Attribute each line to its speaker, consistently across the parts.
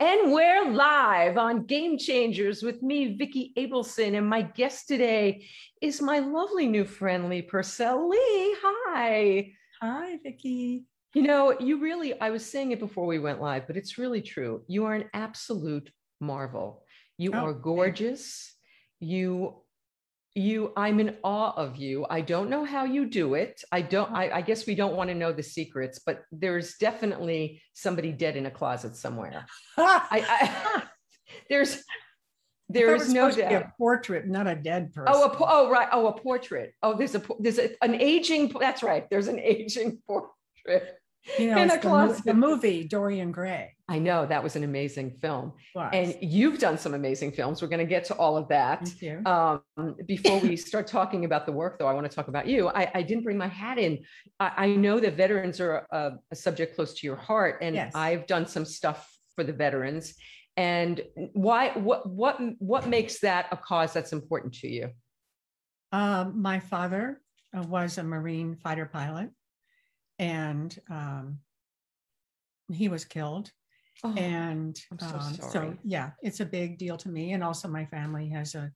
Speaker 1: And we're live on Game Changers with me, Vicki Abelson. And my guest today is my lovely new friend, Lee Purcell. Lee, hi.
Speaker 2: Hi, Vicki.
Speaker 1: You know, you really, I was saying it before we went live, but it's really true. You are an absolute marvel. You oh, are gorgeous. You you i'm in awe of you. I don't know how you do it. I don't I, I, guess we don't want to know the secrets but there's definitely somebody dead in a closet somewhere. I, I, there's there is no doubt
Speaker 2: a portrait not a dead person
Speaker 1: oh a, oh right oh a portrait. Oh there's a there's a, an aging that's right there's an aging portrait
Speaker 2: you know, in a closet. The, the movie Dorian Gray.
Speaker 1: I know that was an amazing film, and you've done some amazing films. We're going to get to all of that. Um, before we start talking about the work, though, I want to talk about you. I, I didn't bring my hat in. I, I know that veterans are a, a, subject close to your heart, and yes. I've done some stuff for the veterans. And why? What? What? What makes that a cause that's important to you?
Speaker 2: Um, my father uh, was a Marine fighter pilot and um, he was killed. Oh, and so, um, so, yeah, it's a big deal to me. And also, my family has a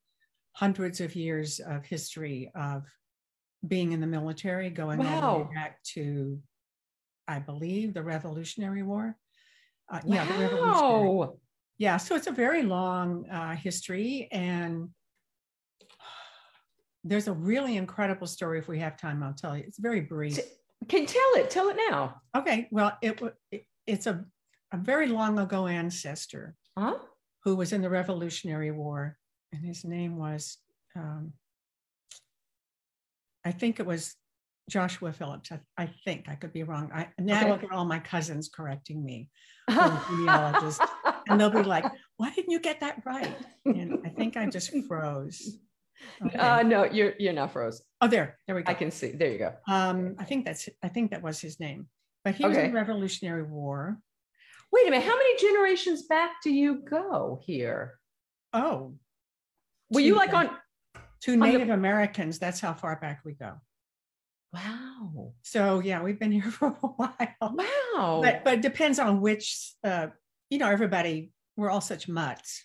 Speaker 2: hundreds of years of history of being in the military, going wow. all the way back to, I believe, the Revolutionary War.
Speaker 1: Uh, wow. Yeah, the Revolutionary.
Speaker 2: Yeah, so it's a very long uh, history, and there's a really incredible story. If we have time, I'll tell you. It's very brief.
Speaker 1: Can tell it. Tell it now.
Speaker 2: Okay. Well, it, it it's a a very long ago ancestor
Speaker 1: huh?
Speaker 2: who was in the Revolutionary War, and his name was um, I think it was Joshua Phillips. I, I, think I could be wrong. I now okay. look at all my cousins correcting me, genealogists, and they'll be like, "Why didn't you get that right?" And I think I just froze.
Speaker 1: Okay. Uh, no, you're you're not froze.
Speaker 2: Oh, there, there we go.
Speaker 1: I can see. There you go.
Speaker 2: Um, I think that's I think that was his name. But he was in the Revolutionary War.
Speaker 1: Wait a minute. How many generations back do you go here?
Speaker 2: Oh,
Speaker 1: were you like on
Speaker 2: to Native the, Americans? That's how far back we go.
Speaker 1: Wow.
Speaker 2: So yeah, we've been here for a while.
Speaker 1: Wow.
Speaker 2: But but it depends on which. Uh, you know, everybody. We're all such mutts.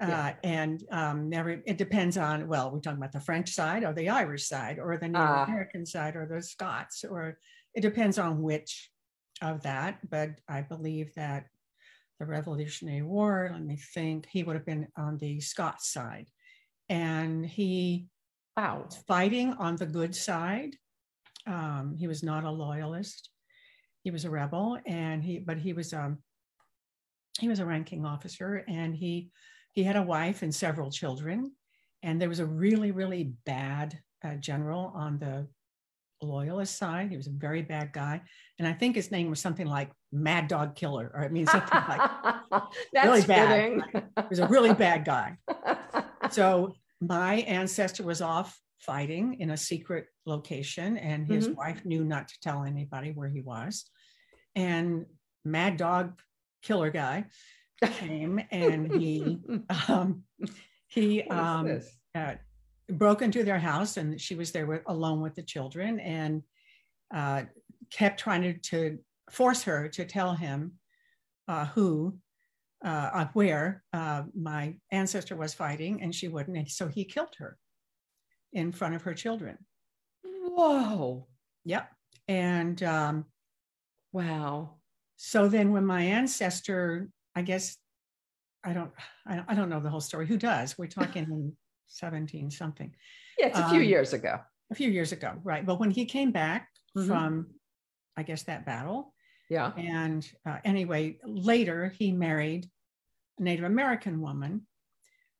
Speaker 2: Yeah. Uh, and um, never, it depends on, well, we're talking about the French side or the Irish side or the Native uh, American side or the Scots, or it depends on which of that. But I believe that the Revolutionary War, let me think, he would have been on the Scots side. And he wow. was fighting on the good side. Um, he was not a loyalist. He was a rebel, and he, but he was um, he was a ranking officer, and he he had a wife and several children. And there was a really, really bad uh, general on the loyalist side. He was a very bad guy. And I think his name was something like Mad Dog Killer, or I mean, something like really bad. he was a really bad guy. So my ancestor was off fighting in a secret location, and his mm-hmm. wife knew not to tell anybody where he was. And Mad Dog Killer guy came and he um, he um, uh, broke into their house and she was there with, alone with the children and uh, kept trying to, to, force her to tell him uh, who uh, where uh, my ancestor was fighting and she wouldn't and so he killed her in front of her children.
Speaker 1: Whoa.
Speaker 2: Yep. And um,
Speaker 1: wow.
Speaker 2: so then when my ancestor I guess I don't, I don't know the whole story. Who does? We're talking in 17 something.
Speaker 1: Yeah, it's a few um, years ago.
Speaker 2: A few years ago, right. But when he came back mm-hmm. from, I guess, that battle.
Speaker 1: Yeah.
Speaker 2: And uh, anyway, later he married a Native American woman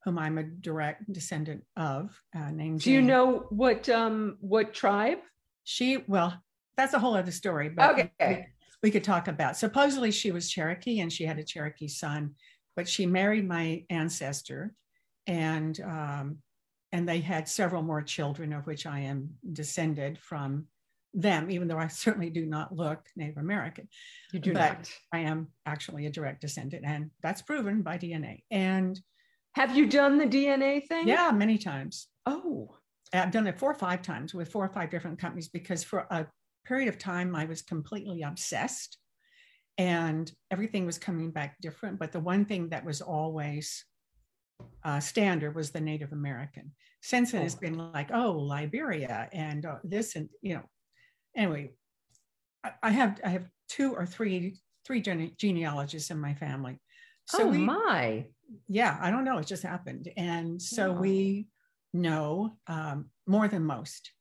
Speaker 2: whom I'm a direct descendant of, uh, named.
Speaker 1: Do Jane. you know what um, what tribe?
Speaker 2: She well, that's a whole other story. But
Speaker 1: okay
Speaker 2: we could talk about. Supposedly she was Cherokee and she had a Cherokee son, but she married my ancestor, and um, and they had several more children, of which I am descended from them, even though I certainly do not look Native American.
Speaker 1: You do
Speaker 2: but
Speaker 1: not.
Speaker 2: I am actually a direct descendant, and that's proven by DNA. And
Speaker 1: have you done the DNA thing?
Speaker 2: Yeah, many times.
Speaker 1: Oh,
Speaker 2: I've done it four or five times with four or five different companies because for a period of time, I was completely obsessed. and everything was coming back different. But the one thing that was always uh, standard was the Native American. Since then, oh. it's been like, oh, Liberia and uh, this and you know. Anyway, I, I, have I have two or three three gene- genealogists in my family.
Speaker 1: So oh we, my!
Speaker 2: Yeah, I don't know. It just happened, and so oh. we know um, more than most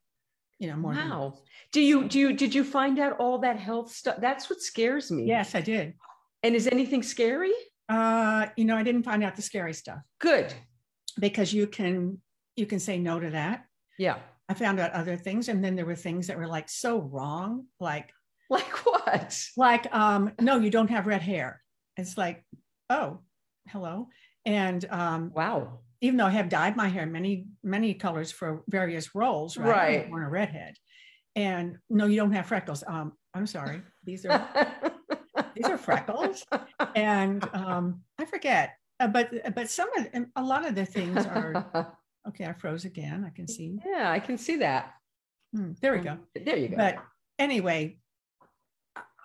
Speaker 2: you know more
Speaker 1: wow. do you do you did you find out all that health stuff that's what scares me.
Speaker 2: Yes i did.
Speaker 1: And is anything scary?
Speaker 2: Uh you know i didn't find out the scary stuff.
Speaker 1: Good.
Speaker 2: Because you can you can say no to that.
Speaker 1: Yeah.
Speaker 2: I found out other things and then there were things that were like so wrong like
Speaker 1: like what?
Speaker 2: like um no you don't have red hair. It's like oh hello. And um
Speaker 1: wow
Speaker 2: even though I have dyed my hair many, many colors for various roles, right?
Speaker 1: right.
Speaker 2: I'm a redhead. And no, you don't have freckles. Um, I'm sorry. These are these are freckles. And um, I forget. Uh, but but some of a lot of the things are okay. I froze again. I can see.
Speaker 1: Yeah, I can see that.
Speaker 2: Hmm, there we go. Um,
Speaker 1: there you go.
Speaker 2: But anyway,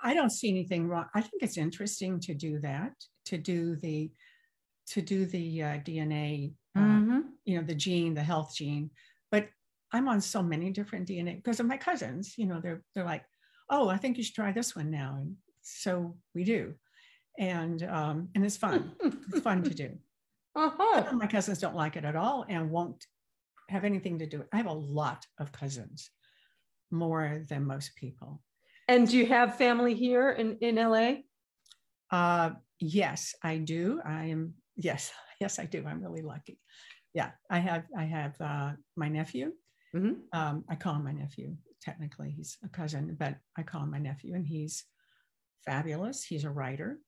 Speaker 2: I don't see anything wrong. I think it's interesting to do that, to do the to do the uh, DNA uh, mm-hmm. you know, the gene, the health gene. But I'm on so many different DNA because of my cousins. You know, they're they're like, oh, I think you should try this one now, and so we do, and um, and it's fun. it's fun to do. Uh-huh. My cousins don't like it at all and won't have anything to do. I have a lot of cousins, more than most people.
Speaker 1: And do you have family here in in LA?
Speaker 2: Uh, yes, I do. I am yes, yes, I do. I'm really lucky. Yeah, I have I have uh, my nephew. Mm-hmm. Um, I call him my nephew. Technically, he's a cousin, but I call him my nephew, and he's fabulous. He's a writer,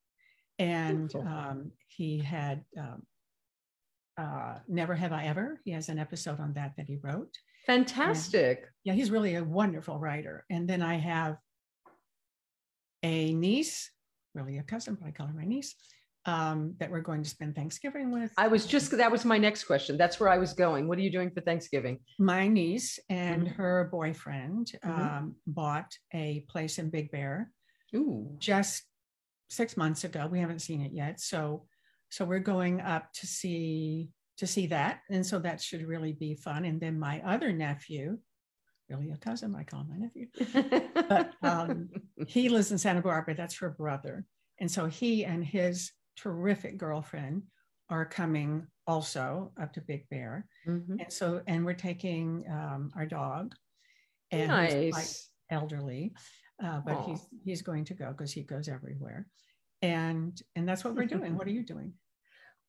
Speaker 2: and um, he had um, uh, Never Have I Ever. He has an episode on that that he wrote.
Speaker 1: Fantastic.
Speaker 2: And, yeah, he's really a wonderful writer. And then I have a niece, really a cousin, but I call her my niece, um, that we're going to spend Thanksgiving with.
Speaker 1: I was just, that was my next question. That's where I was going. What are you doing for Thanksgiving?
Speaker 2: My niece and mm-hmm. her boyfriend mm-hmm. um, bought a place in Big Bear
Speaker 1: Ooh.
Speaker 2: just six months ago. We haven't seen it yet. So, so we're going up to see to see that. And so that should really be fun. And then my other nephew, really a cousin, I call him my nephew, but um, he lives in Santa Barbara. That's her brother. And so he and his terrific girlfriend are coming also up to Big Bear. Mm-hmm. And so, and we're taking um, our dog and nice. he's quite elderly, uh, but Aww. he's, he's going to go because he goes everywhere. And, and that's what we're doing. what are you doing?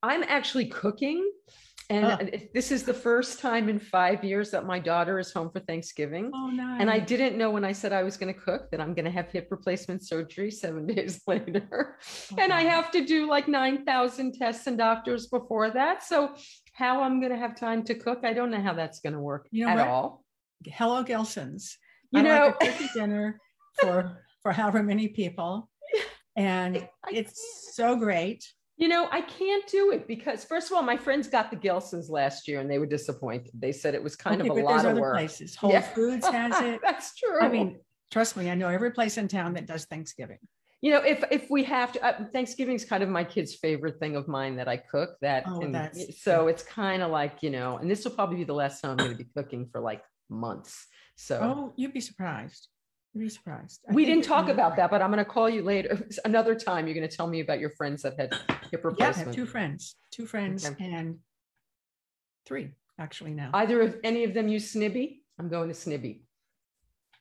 Speaker 1: I'm actually cooking. And oh. this is the first time in five years that my daughter is home for Thanksgiving.
Speaker 2: Oh, nice.
Speaker 1: And I didn't know when I said I was going to cook that I'm going to have hip replacement surgery seven days later. Oh, and I have to do like 9,000 tests and doctors before that. So, how I'm going to have time to cook, I don't know how that's going to work you know at what? all.
Speaker 2: Hello, Gelson's. You I know, like a dinner for for however many people, and I, I, it's so great.
Speaker 1: You know, I can't do it because first of all, my friends got the Gelson's last year and they were disappointed. They said it was kind okay, of a lot of work.
Speaker 2: Places. Whole yeah. Foods has it.
Speaker 1: That's true.
Speaker 2: I mean, trust me, I know every place in town that does Thanksgiving.
Speaker 1: You know, if if we have to, uh, Thanksgiving is kind of my kid's favorite thing of mine that I cook. That oh, and, so it's kind of like you know, and this will probably be the last time I'm going to be cooking for like months. So
Speaker 2: oh, you'd be surprised. You'd be surprised.
Speaker 1: I we didn't talk about that, but I'm going to call you later. Another time, you're going to tell me about your friends that had hip replacement.
Speaker 2: Yeah, I have two friends, two friends, okay. and three actually now.
Speaker 1: Either of any of them use Snibby? I'm going to Snibby.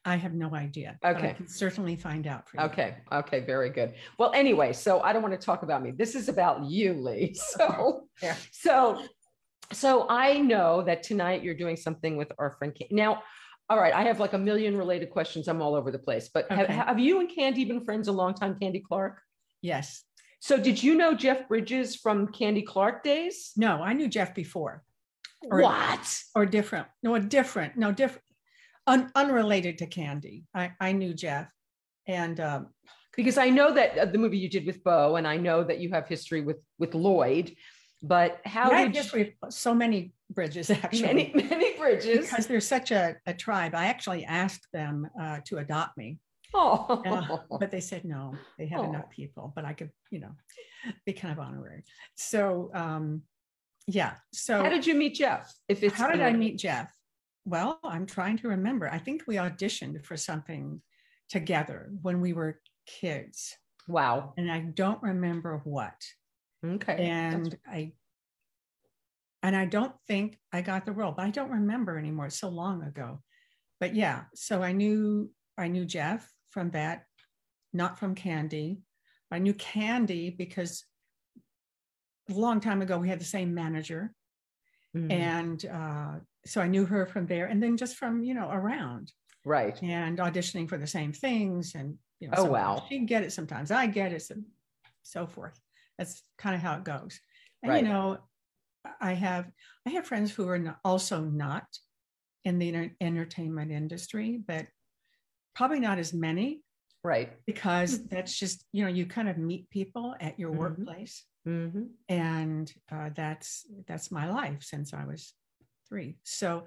Speaker 2: I have no idea.
Speaker 1: Okay.
Speaker 2: I can certainly find out for you.
Speaker 1: Okay. Okay. Very good. Well, anyway, so I don't want to talk about me. This is about you, Lee. So, yeah. so, so I know that tonight you're doing something with our friend. Now, all right, I have like a million related questions. I'm all over the place. But okay. have, have, you and Candy been friends a long time, Candy Clark?
Speaker 2: Yes.
Speaker 1: So did you know Jeff Bridges from Candy Clark days?
Speaker 2: No, I knew Jeff before.
Speaker 1: Or, what?
Speaker 2: Or different. No, different. No, different. Un, unrelated to Candy. I, I knew Jeff. And um,
Speaker 1: because I know that uh, the movie you did with Beau, and I know that you have history with with Lloyd. But how
Speaker 2: yeah, did history you... so many bridges actually
Speaker 1: many many bridges
Speaker 2: because there's such a, a tribe. I actually asked them uh, to adopt me,
Speaker 1: Oh,
Speaker 2: Uh, but they said no, they had
Speaker 1: Oh.
Speaker 2: enough people, but I could, you know, be kind of honorary. So, um, yeah. So
Speaker 1: how did you meet Jeff? If it's
Speaker 2: how did I meet Jeff? Well, I'm trying to remember. I think we auditioned for something together when we were kids,
Speaker 1: Wow.
Speaker 2: and I don't remember what.
Speaker 1: Okay.
Speaker 2: And I and I don't think I got the role, but I don't remember anymore. It's so long ago. But yeah, so I knew I knew Jeff from that, not from Candy. I knew Candy because a long time ago we had the same manager
Speaker 1: Mhm.
Speaker 2: and uh, so i knew her from there and then just from you know around
Speaker 1: right.
Speaker 2: and auditioning for the same things and you know
Speaker 1: Oh, wow.
Speaker 2: she get it sometimes i get it and so forth that's kind of how it goes and
Speaker 1: Right.
Speaker 2: you know i have i have friends who are not, also not in the enter- entertainment industry but probably not as many
Speaker 1: Right.
Speaker 2: because
Speaker 1: Hmm.
Speaker 2: that's just you know you kind of meet people at your
Speaker 1: Mhm.
Speaker 2: workplace
Speaker 1: hmm
Speaker 2: and uh, that's that's my life since I was three. So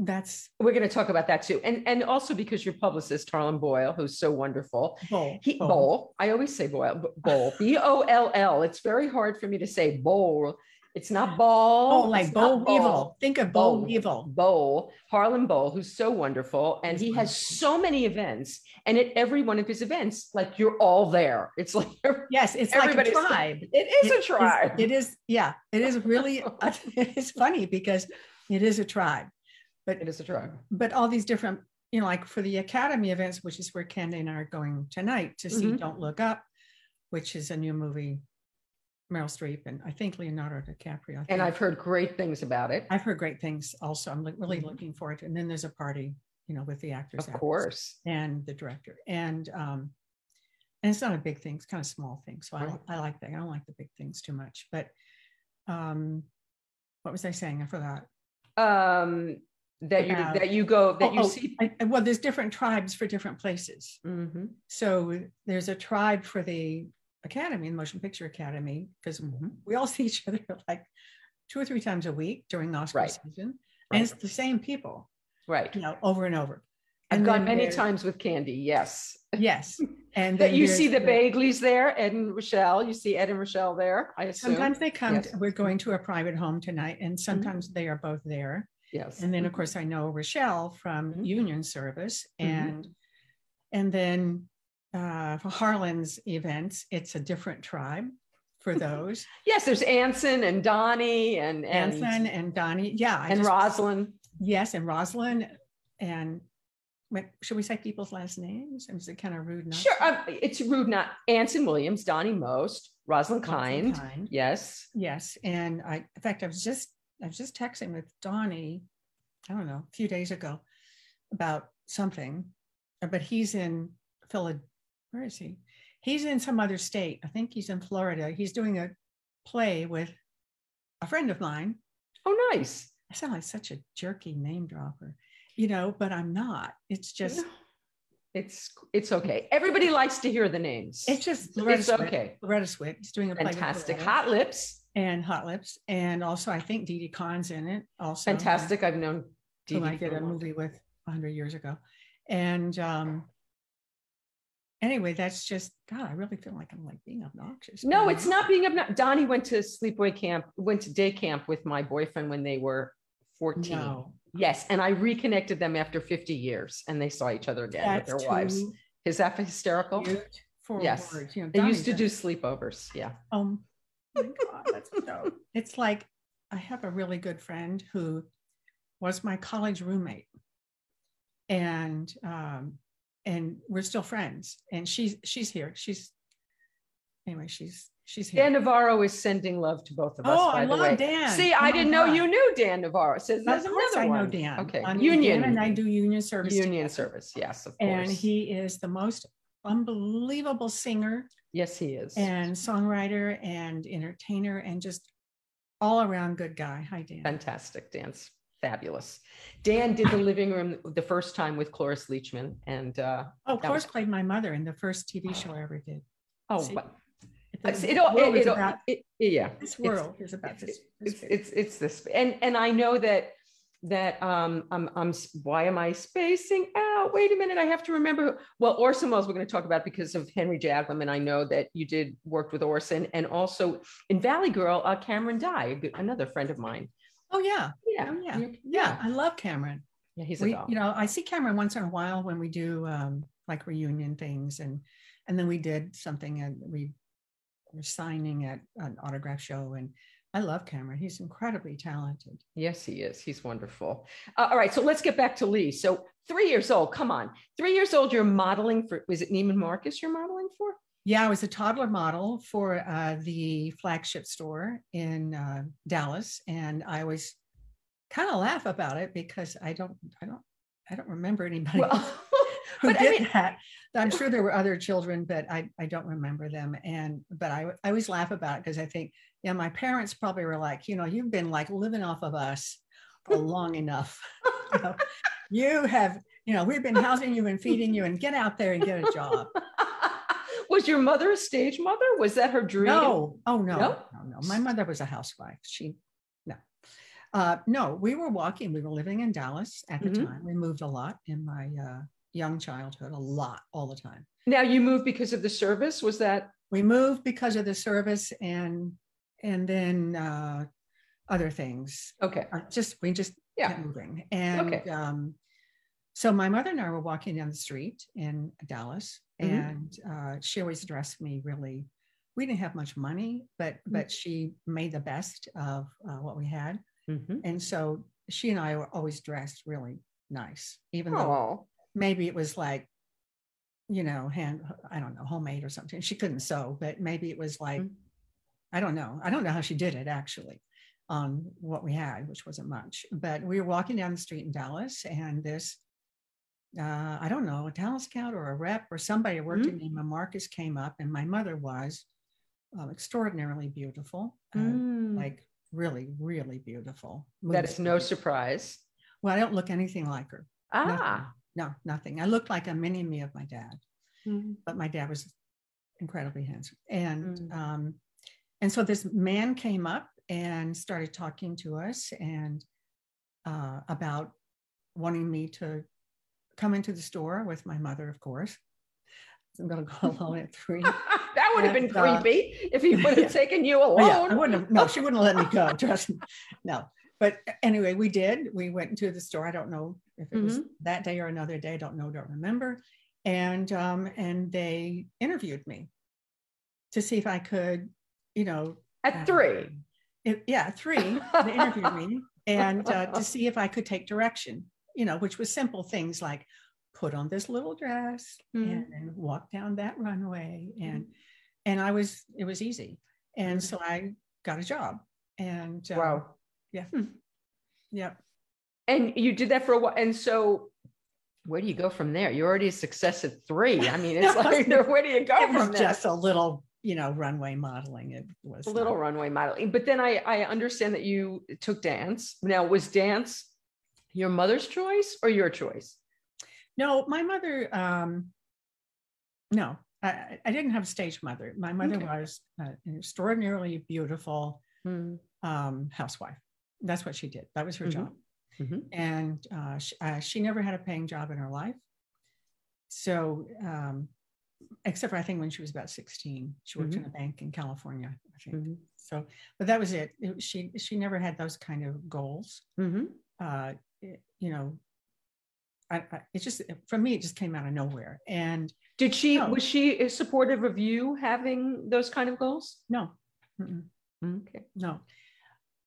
Speaker 2: that's
Speaker 1: We're going to talk about that too, and and also because your publicist Harlan Boyle, who's so wonderful,
Speaker 2: Bowl.
Speaker 1: he bowl. I always say bowl. b- Bowl. B O L L. It's very hard for me to say bowl. It's not ball.
Speaker 2: Oh, like
Speaker 1: not
Speaker 2: Weevil. Think of Boll. Weevil.
Speaker 1: Bowl, Harlan Boll, who's so wonderful. And he has so many events. And at every one of his events, like you're all there. It's like
Speaker 2: Yes, it's like a tribe.
Speaker 1: it is
Speaker 2: It
Speaker 1: a tribe.
Speaker 2: It is, yeah, it is really, it's funny because it is a tribe.
Speaker 1: But it is a tribe.
Speaker 2: But all these different, you know, like for the Academy events, which is where Candy and I are going tonight to see
Speaker 1: Mhm.
Speaker 2: Don't Look Up, which is a new movie, Meryl Streep and I think Leonardo DiCaprio. I
Speaker 1: And. I've heard great things about it.
Speaker 2: I've heard great things also. I'm really
Speaker 1: Mhm.
Speaker 2: looking forward to it. And then there's a party, you know, with the actors.
Speaker 1: Of
Speaker 2: actors,
Speaker 1: course.
Speaker 2: And the director. And um, and it's not a big thing, it's kind of small thing. So I,
Speaker 1: Right.
Speaker 2: I like that. I don't like the big things too much. But um what was I saying? I forgot.
Speaker 1: Um, that you that you go that
Speaker 2: Oh,
Speaker 1: you
Speaker 2: oh,
Speaker 1: see.
Speaker 2: I- I- well, there's different tribes for different places.
Speaker 1: Mhm.
Speaker 2: So there's a tribe for the academy, the Motion Picture Academy, because
Speaker 1: Mhm.
Speaker 2: we all see each other like two or three times a week during Oscar
Speaker 1: Right.
Speaker 2: season.
Speaker 1: Right.
Speaker 2: And it's the same people,
Speaker 1: Right.
Speaker 2: you know, over and over.
Speaker 1: I've
Speaker 2: And
Speaker 1: gone many times with Candy. Yes.
Speaker 2: Yes. And
Speaker 1: That you see the Begleys there, Ed and Rochelle. You see Ed and Rochelle there. I assume.
Speaker 2: Sometimes they come,
Speaker 1: Yes.
Speaker 2: we're going to a private home tonight, and sometimes they are both there.
Speaker 1: Yes.
Speaker 2: And then, of course, I know Rochelle from
Speaker 1: Mhm.
Speaker 2: Union Service,
Speaker 1: Mhm.
Speaker 2: and and then uh, for Harlan's events, it's a different tribe for those.
Speaker 1: Yes, there's Anson and Donnie and and
Speaker 2: Anson and Donnie, yeah, I
Speaker 1: and
Speaker 2: just-
Speaker 1: Rosalind.
Speaker 2: yes, and Rosalind, and should we say people's last names? Is it kind of rude? Not
Speaker 1: Sure, um, it's rude. Not Anson Williams, Donnie Most, Rosalind Kind.
Speaker 2: Kind.
Speaker 1: Yes.
Speaker 2: Yes, and I, in fact, I was just, I was just texting with Donnie, I don't know, a few days ago about something, but he's in Philadelphia. Where is he? He's in some other state. I think he's in Florida. He's doing a play with a friend of mine.
Speaker 1: Oh, nice.
Speaker 2: I sound like such a jerky name dropper, you know, but I'm not. It's just,
Speaker 1: It's it's okay. Everybody likes to hear the names.
Speaker 2: it's just Loretta
Speaker 1: it's okay.
Speaker 2: Loretta Swit. He's doing a
Speaker 1: Fantastic. Hot lips.
Speaker 2: and Hot Lips, and also I think Dee Dee Khan's in it. Also,
Speaker 1: Fantastic. I've known Dee
Speaker 2: who I did a movie with hundred years ago, and um, anyway, that's just God. I really feel like I'm like being obnoxious.
Speaker 1: No, it's not being obnoxious. Donnie went to sleepaway camp, went to day camp with my boyfriend when they were 14.
Speaker 2: No,
Speaker 1: Yes. And I reconnected them after 50 years and they saw each other again
Speaker 2: that's
Speaker 1: with their wives. Is that hysterical? Yes.
Speaker 2: You know,
Speaker 1: They used to do sleepovers. Yeah.
Speaker 2: Um, my God, that's so. It's like I have a really good friend who was my college roommate, and um, and we're still friends. And she's she's here. She's anyway. She's she's here.
Speaker 1: Dan Navarro is sending love to both of us,
Speaker 2: Oh,
Speaker 1: by
Speaker 2: I
Speaker 1: the
Speaker 2: love. Dan.
Speaker 1: See,
Speaker 2: Oh
Speaker 1: I didn't know you knew Dan Navarro. Says
Speaker 2: Of
Speaker 1: there's
Speaker 2: course,
Speaker 1: another
Speaker 2: I know
Speaker 1: one.
Speaker 2: Dan.
Speaker 1: Okay.
Speaker 2: I mean,
Speaker 1: Union.
Speaker 2: Dan and I do union service.
Speaker 1: Union
Speaker 2: together.
Speaker 1: service. Yes, of course.
Speaker 2: And he is the most unbelievable singer
Speaker 1: yes, he is.
Speaker 2: and songwriter and entertainer and just all around good guy. Hi, Dan.
Speaker 1: Fantastic. Dan's fabulous. Dan did the living room the first time with Cloris Leachman. And uh,
Speaker 2: Oh, Cloris
Speaker 1: was-
Speaker 2: played my mother in the first TV show I ever did.
Speaker 1: oh,
Speaker 2: See,
Speaker 1: but it's- it it, it,
Speaker 2: about
Speaker 1: it- yeah.
Speaker 2: this
Speaker 1: it's-
Speaker 2: world is about this. this
Speaker 1: it's it's it's this and and i know that that um, I'm, I'm, why am I spacing out? Wait a minute, I have to remember. Well, Orson Welles, we're going to talk about because of Henry Jaglom, and I know that you did work with Orson, and also in Valley Girl, uh, Cameron Dye, another friend of mine.
Speaker 2: Oh yeah,
Speaker 1: yeah,
Speaker 2: oh, yeah. yeah, yeah. I love Cameron.
Speaker 1: Yeah, he's
Speaker 2: we, you know, I see Cameron once in a while when we do um, like reunion things, and and then we did something and we were signing at an autograph show, and I love Cameron. He's incredibly talented.
Speaker 1: Yes, he is. He's wonderful. Uh, all right, so let's get back to Lee. So three years old. Come on, three years old. You're modeling for. Was it Neiman Marcus? You're modeling for?
Speaker 2: Yeah, I was a toddler model for uh, the flagship store in uh, Dallas, and I always kind of laugh about it because I don't, I don't, I don't remember anybody well, who did I mean, that. I'm sure there were other children, but I, I don't remember them. And but I, I always laugh about it because I think, yeah, my parents probably were like, you know, you've been like living off of us for long enough. you, know, you have, you know, we've been housing you and feeding you, and get out there and get a job.
Speaker 1: Was your mother a stage mother? Was that her dream?
Speaker 2: No. Oh no, no, no, no. My mother was a housewife. She no. uh, no, we were walking. We were living in Dallas at the mm-hmm. time. We moved a lot in my uh, young childhood, a lot, all the time.
Speaker 1: Now you moved because of the service. Was that?
Speaker 2: We moved because of the service and and then uh, other things.
Speaker 1: Okay.
Speaker 2: Uh, just we just yeah. kept moving. And okay. um, so my mother and I were walking down the street in Dallas, mm-hmm. and uh, she always dressed me really. We didn't have much money, but mm-hmm. but she made the best of uh, what we had. Mm-hmm. And so she and I were always dressed really nice, even Aww. though maybe it was like, you know, hand, I don't know, homemade or something. She couldn't sew, but maybe it was like, mm-hmm. I don't know. I don't know how she did it actually on what we had, which wasn't much. But we were walking down the street in Dallas, and this, uh, I don't know, a talent scout or a rep or somebody working mm-hmm. Neiman Marcus came up, and my mother was uh, extraordinarily beautiful, uh, mm. like really, really beautiful.
Speaker 1: That is no surprise.
Speaker 2: Well, I don't look anything like her.
Speaker 1: Ah.
Speaker 2: Nothing. No, nothing. I look like a mini me of my dad, mm-hmm. but my dad was incredibly handsome. And mm-hmm. um, and so this man came up and started talking to us and uh, about wanting me to come into the store with my mother, of course. I'm going to go alone at three.
Speaker 1: that would have been uh, creepy uh, if he would have yeah. taken you alone. Yeah,
Speaker 2: I wouldn't have. No, she wouldn't let me go. Trust me. No. But anyway, we did. We went into the store. I don't know if it mm-hmm. was that day or another day. I don't know. Don't remember. And um, and they interviewed me to see if I could, you know,
Speaker 1: at uh, three.
Speaker 2: It, yeah, three. They interviewed me and uh, to see if I could take direction. You know, which was simple things like put on this little dress mm-hmm. and walk down that runway and and i was it was easy. And so i got a job and
Speaker 1: uh, wow.
Speaker 2: yeah. Hmm. yeah
Speaker 1: and you did that for a while and so where do you go from there? You're already a success at three. I mean it's like where do you go
Speaker 2: it from just a little you know runway modeling. It was
Speaker 1: a little not. runway modeling. But then i i understand that you took dance. Now was dance your mother's choice or your choice
Speaker 2: no, my mother, um, no, I, I didn't have a stage mother. My mother okay. was an extraordinarily beautiful mm. um, housewife. That's what she did. That was her mm-hmm. job. Mm-hmm. And uh, she, uh, she, never had a paying job in her life. So, um, except for I think when she was about 16, she worked mm-hmm. in a bank in California, I think. Mm-hmm. So, but that was it. it. She she never had those kind of goals. Mm-hmm. Uh, you know, I, I, it just for me it just came out of nowhere. And
Speaker 1: did she no. was she supportive of you having those kind of goals?
Speaker 2: No.
Speaker 1: Mm-mm. okay.
Speaker 2: No.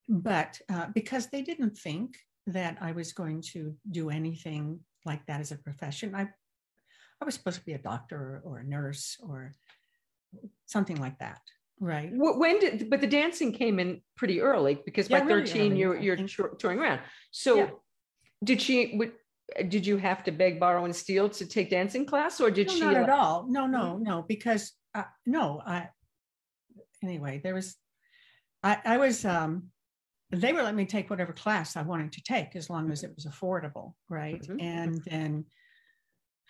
Speaker 2: But uh, because they didn't think that i was going to do anything like that as a profession i i was supposed to be a doctor or a nurse or something like that right?
Speaker 1: When did but the dancing came in pretty early because yeah, by 13 really you're you're touring around. So yeah. Did she would did you have to beg, borrow, and steal to take dancing class, or did
Speaker 2: no,
Speaker 1: she?
Speaker 2: Not at all. No, no, mm-hmm. no. Because uh, no, I. Anyway, there was, I, I was. um They were letting me take whatever class I wanted to take as long as it was affordable, right? Mm-hmm. And then,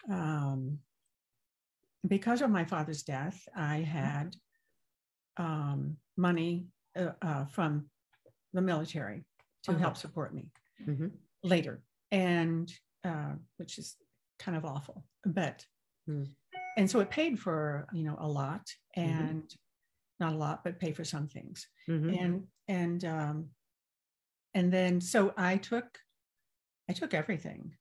Speaker 2: um, because of my father's death, I mm-hmm. had um, money uh, uh, from the military to uh-huh. help support me. Mm-hmm later, and uh, which is kind of awful, but mm. and so it paid for you know a lot mm-hmm. and mm-hmm. not a lot, but pay for some things, mm-hmm. and and um, and then so I took I took everything.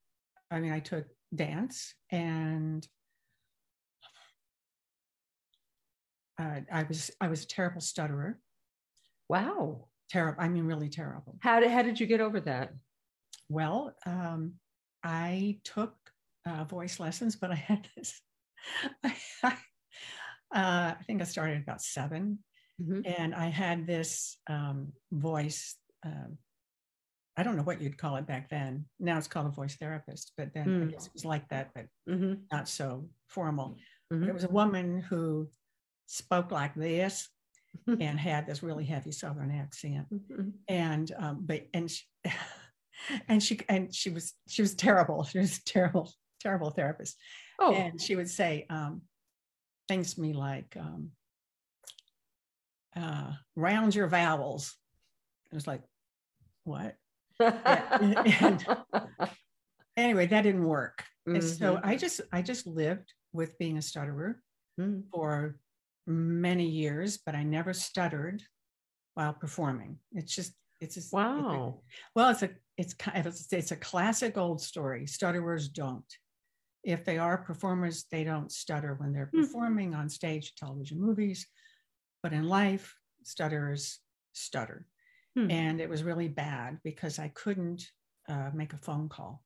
Speaker 2: I mean, I took dance and uh, I was I was a terrible stutterer.
Speaker 1: Wow.
Speaker 2: Terrible. I mean, really terrible.
Speaker 1: How did how did you get over that?
Speaker 2: Well, um, I took uh, voice lessons, but I had this. I, uh, I think I started about 7 mm-hmm. and I had this um, voice. Um, I don't know what you'd call it back then. Now it's called a voice therapist, but then mm. I guess it was like that, but mm-hmm. not so formal. Mm-hmm. It was a woman who spoke like this and had this really heavy Southern accent. Mm-hmm. And um, but and she, and she and she was she was terrible. She was terrible, terrible therapist. Oh, and she would say um, things to me like um, uh, "round your vowels." It was like, what? and, and, anyway, that didn't work. Mm-hmm. And so I just I just lived with being a stutterer mm-hmm. for many years, but I never stuttered while performing. It's just, it's just
Speaker 1: wow.
Speaker 2: It's a, well, it's a, it's kind of, it's a classic old story. Stutterers don't. If they are performers, they don't stutter when they're mm-hmm. performing on stage, television, movies. But in life, stutterers stutter. Hmm. And it was really bad because I couldn't uh, make a phone call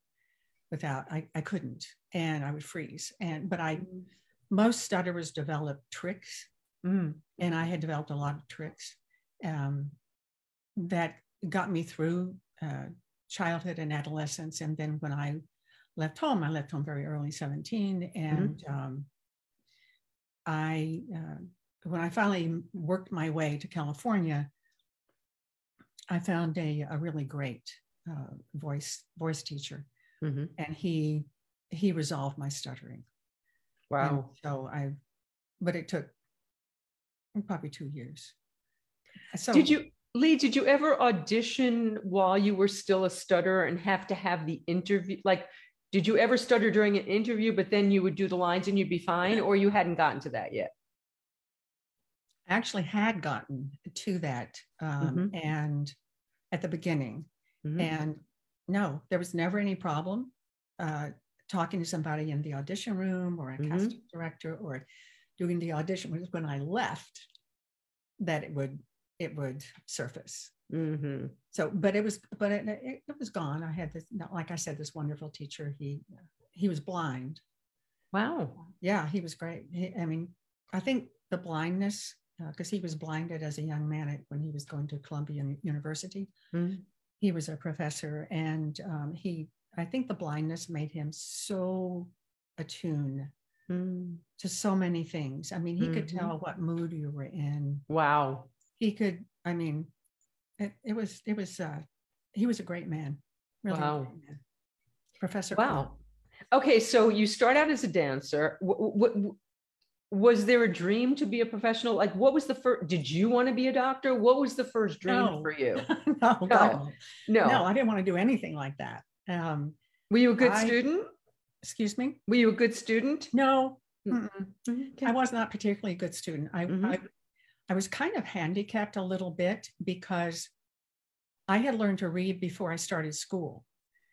Speaker 2: without, I, I couldn't, and I would freeze. And, but I, mm most stutterers develop tricks, mm. and I had developed a lot of tricks um, that got me through uh, childhood and adolescence. And then when I left home, I left home very early, 17, and mm-hmm. um, I, uh, when I finally worked my way to California, I found a, a really great uh, voice voice teacher, mm-hmm. and he he resolved my stuttering.
Speaker 1: Wow.
Speaker 2: And so I, but it took probably two years.
Speaker 1: So did you, Lee, did you ever audition while you were still a stutterer and have to have the interview? Like, did you ever stutter during an interview, but then you would do the lines and you'd be fine, or you hadn't gotten to that yet?
Speaker 2: I actually had gotten to that um, mm-hmm. and at the beginning. Mm-hmm. And no, there was never any problem. Uh, talking to somebody in the audition room or a mm-hmm. casting director or doing the audition was when I left that it would it would surface. Mm-hmm. So, but it was but it, it, it, was gone. I had this like I said this wonderful teacher. He he was blind.
Speaker 1: Wow.
Speaker 2: Yeah, he was great. He, I mean, I think the blindness because uh, he was blinded as a young man when he was going to Columbia University. Mm-hmm. He was a professor, and um, he I think the blindness made him so attuned mm. to so many things. I mean, he mm-hmm. could tell what mood you were in.
Speaker 1: Wow.
Speaker 2: He could, I mean, it, it was, it was, uh, he was a great man. Really wow. Man. Professor.
Speaker 1: Wow. Okay. So you start out as a dancer. What, what, was there a dream to be a professional? Like, what was the first? Did you want to be a doctor? What was the first dream no. for you?
Speaker 2: no, no, no, no, I didn't want to do anything like that. Um,
Speaker 1: Were you a good I, student?
Speaker 2: Excuse me?
Speaker 1: Were you a good student?
Speaker 2: No, mm-hmm. okay. I was not particularly a good student. I, mm-hmm. I, I was kind of handicapped a little bit because I had learned to read before I started school.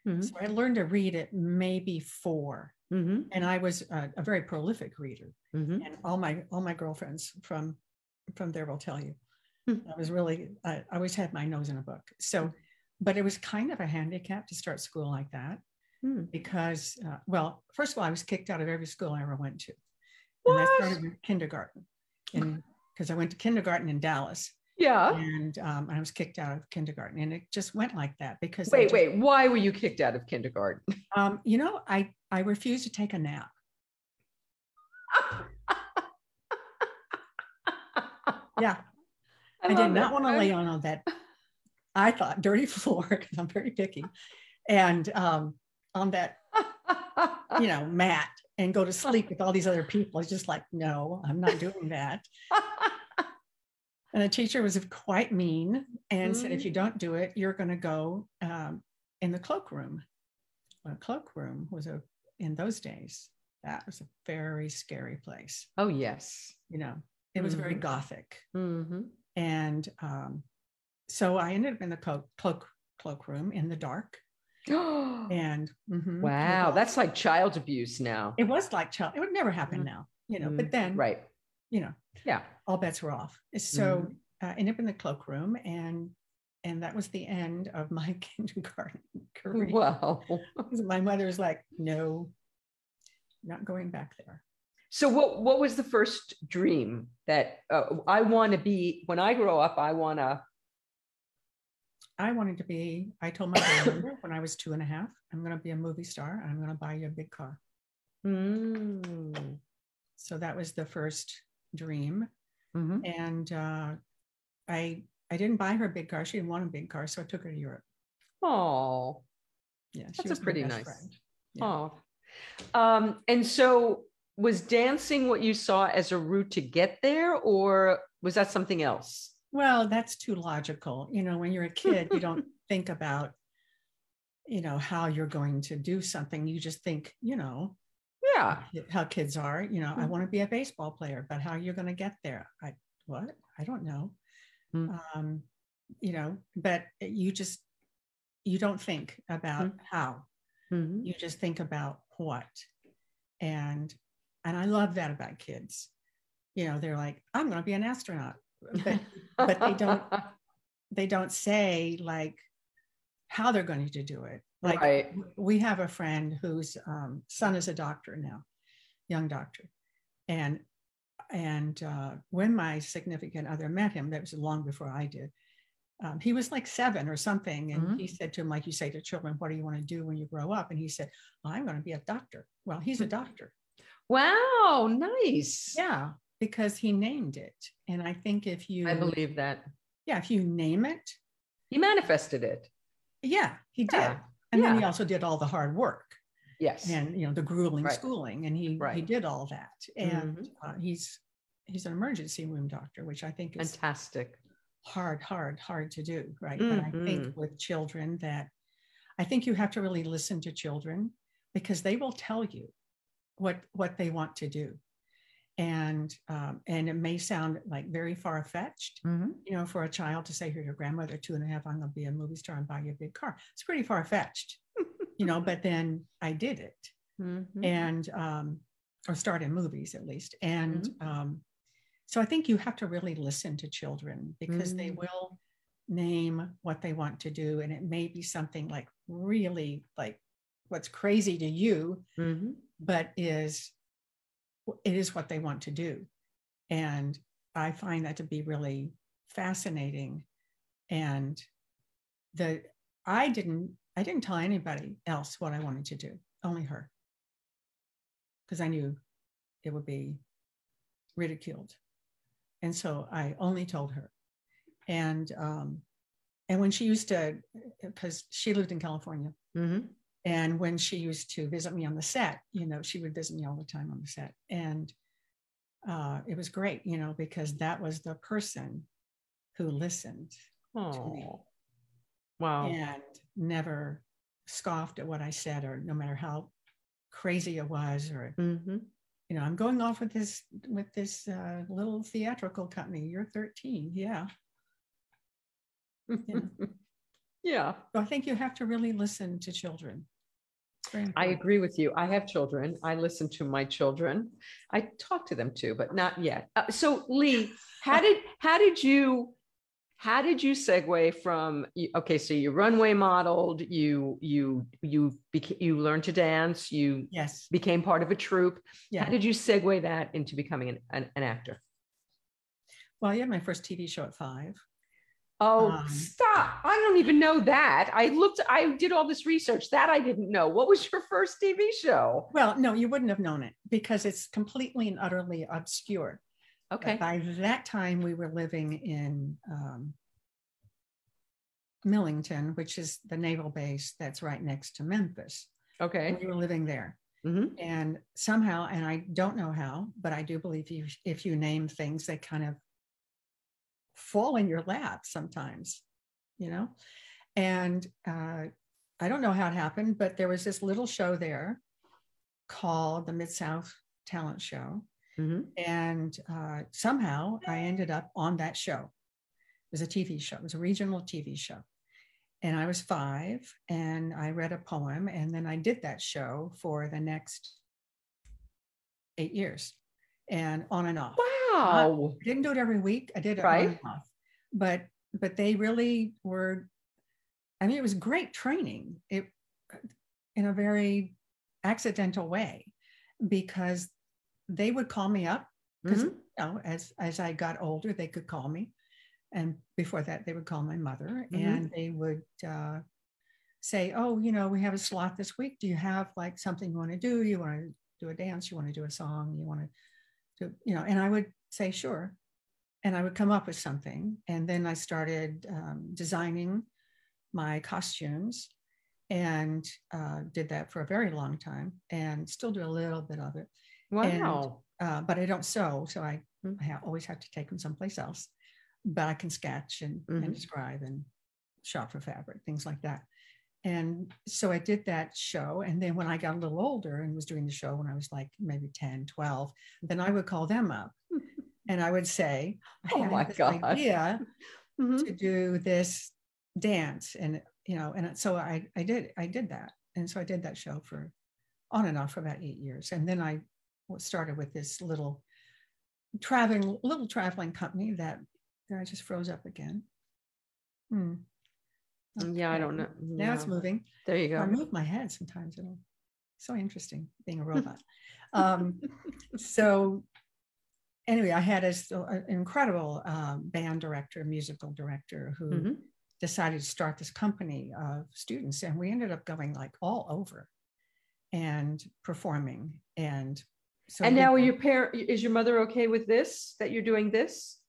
Speaker 2: Mm-hmm. So I learned to read at maybe 4 mm-hmm. and I was a, a very prolific reader. Mm-hmm. And all my all my girlfriends from from there will tell you, hmm. I was really I, I always had my nose in a book. So but it was kind of a handicap to start school like that hmm. because, uh, well, first of all, I was kicked out of every school I ever went to. What? And I started kindergarten because I went to kindergarten in Dallas.
Speaker 1: Yeah.
Speaker 2: And um, I was kicked out of kindergarten. And it just went like that because.
Speaker 1: Wait,
Speaker 2: just,
Speaker 1: wait. Why were you kicked out of kindergarten?
Speaker 2: Um, you know, I, I refused to take a nap. yeah. I, I did not want to lay on all that I thought dirty floor because I'm very picky, and um, on that, you know, mat and go to sleep with all these other people. It's just like, no, I'm not doing that. And the teacher was quite mean and mm-hmm. said, if you mm. don't do it, you're going to go um, in the cloakroom. A cloakroom was a in those days that was a very scary place.
Speaker 1: Oh yes,
Speaker 2: you know it was mm-hmm. very gothic,
Speaker 1: mm-hmm.
Speaker 2: and um, so I ended up in the cloak cloak cloakroom in the dark. and
Speaker 1: mm-hmm, wow, that's like child abuse now.
Speaker 2: It was like child. It would never happen mm-hmm. now, you know. But then,
Speaker 1: right,
Speaker 2: you know,
Speaker 1: yeah,
Speaker 2: all bets were off. So uh, ended up in the cloakroom, and and that was the end of my kindergarten career.
Speaker 1: Wow.
Speaker 2: my mother's like, no, not going back there.
Speaker 1: So what what was the first dream that uh, I want to be when I grow up? I want to.
Speaker 2: I wanted to be. I told my grandmother when I was two and a half, I'm going to be a movie star. and I'm going to buy you a big car.
Speaker 1: Mm.
Speaker 2: So that was the first dream,
Speaker 1: mm-hmm.
Speaker 2: and uh, I I didn't buy her a big car. She didn't want a big car, so I took her to Europe.
Speaker 1: Oh,
Speaker 2: yeah,
Speaker 1: that's a pretty nice. Yeah. Oh, um, and so was dancing what you saw as a route to get there, or was that something else?
Speaker 2: Well, that's too logical. You know, when you're a kid, you don't think about, you know, how you're going to do something. You just think, you know,
Speaker 1: yeah,
Speaker 2: how kids are. You know, mm-hmm. I want to be a baseball player, but how you're going to get there? I what? I don't know.
Speaker 1: Mm-hmm.
Speaker 2: Um, you know, but you just you don't think about mm-hmm. how. You just think about what, and and I love that about kids. You know, they're like, I'm going to be an astronaut, but but they don't they don't say like how they're going to do it. Like
Speaker 1: right.
Speaker 2: we have a friend whose um, son is a doctor now, young doctor, and and uh, when my significant other met him, that was long before I did. Um, he was like seven or something, and mm-hmm. he said to him, like you say to children, "What do you want to do when you grow up?" And he said, well, "I'm going to be a doctor." Well, he's a doctor.
Speaker 1: Wow, nice.
Speaker 2: Yeah, because he named it. And I think if you
Speaker 1: I believe that.
Speaker 2: Yeah, if you name it.
Speaker 1: He manifested it.
Speaker 2: Yeah, he yeah. And yeah. then he also did all the hard work.
Speaker 1: Yes.
Speaker 2: And you know, the grueling right. schooling. And he
Speaker 1: right.
Speaker 2: he did all that. And mm-hmm. uh, he's he's an emergency room doctor, which I think
Speaker 1: is fantastic.
Speaker 2: Hard, hard, hard to do. Right. Mm-hmm. But I think mm-hmm. with children that I think you have to really listen to children because they will tell you what what they want to do and um, and it may sound like very far fetched,
Speaker 1: mm-hmm.
Speaker 2: you know, for a child to say, "Here, your grandmother, two and a half, I'm going to be a movie star and buy you a big car." It's pretty far fetched, you know. But then I did it,
Speaker 1: mm-hmm.
Speaker 2: and um, or start in movies at least, and mm-hmm. um, so I think you have to really listen to children because they mm. will name what they want to do, and it may be something like really like what's crazy to you,
Speaker 1: mm-hmm.
Speaker 2: but is it is what they want to do. And I find that to be really fascinating. And the I didn't I didn't tell anybody else what I wanted to do, only her. Because I knew it would be ridiculed. And so I only told her. And um, and when she used to, because she lived in California,
Speaker 1: mm-hmm.
Speaker 2: And when she used to visit me on the set, you know, she would visit me all the time on the set. And uh, it was great, you know, because that was the person who listened
Speaker 1: oh. to me. Wow.
Speaker 2: And never scoffed at what I said, or no matter how crazy it was, or
Speaker 1: mm-hmm.
Speaker 2: you know, I'm going off with this with this uh, little theatrical company. You're 13, yeah.
Speaker 1: yeah. yeah.
Speaker 2: So I think you have to really listen to children.
Speaker 1: I agree with you. I have children. I listen to my children. I talk to them too, but not yet. Uh, so Lee, how did how did you how did you segue from okay so you runway modeled you you you beca- you learned to dance you
Speaker 2: yes
Speaker 1: became part of a troupe
Speaker 2: yeah.
Speaker 1: how did you segue that into becoming an, an, an actor
Speaker 2: well i had my first tv show at five
Speaker 1: Oh, um, stop. I don't even know that. I looked, I did all this research that I didn't know. What was your first TV show?
Speaker 2: Well, no, you wouldn't have known it because it's completely and utterly obscure.
Speaker 1: Okay.
Speaker 2: But by that time, we were living in um, Millington, which is the naval base that's right next to Memphis.
Speaker 1: Okay.
Speaker 2: And we were living there.
Speaker 1: Mm-hmm.
Speaker 2: And somehow, and I don't know how, but I do believe you, if you name things, they kind of fall in your lap sometimes, you know? And uh, I don't know how it happened, but there was this little show there called the Mid South Talent Show. Mm-hmm. And uh, somehow I ended up on that show. It was a TV show, it was a regional TV show. And I was five and I read a poem and then I did that show for the next eight years and on and off.
Speaker 1: Wow.
Speaker 2: I didn't do it every week. I did it right. on and off. But but they really were I mean it was great training. It in a very accidental way because they would call me up because mm-hmm. you know as as I got older they could call me and before that they would call my mother mm-hmm. and they would uh, say oh you know we have a slot this week do you have like something you want to do you want to do a dance you want to do a song you want to do you know and I would say sure and I would come up with something and then I started um, designing my costumes and uh, did that for a very long time and still do a little bit of it.
Speaker 1: Wow.
Speaker 2: And, uh, but I don't sew, so I, hmm. I ha- always have to take them someplace else. But I can sketch and, mm-hmm. and describe and shop for fabric, things like that. And so I did that show. And then when I got a little older and was doing the show when I was like maybe 10, 12, then I would call them up and I would say,
Speaker 1: Oh my God.
Speaker 2: idea mm-hmm. to do this dance. And you know, and so I, I did, I did that. And so I did that show for on and off for about eight years. And then I started with this little traveling, little traveling company that I just froze up again.
Speaker 1: Hmm. Yeah, I don't know.
Speaker 2: Now it's moving.
Speaker 1: There you go.
Speaker 2: I move my head sometimes. It'll so interesting being a robot. um, so anyway, I had an incredible um, band director, musical director who mm-hmm decided to start this company of students and we ended up going like all over and performing and
Speaker 1: so and now your parent is your mother okay with this that you're doing this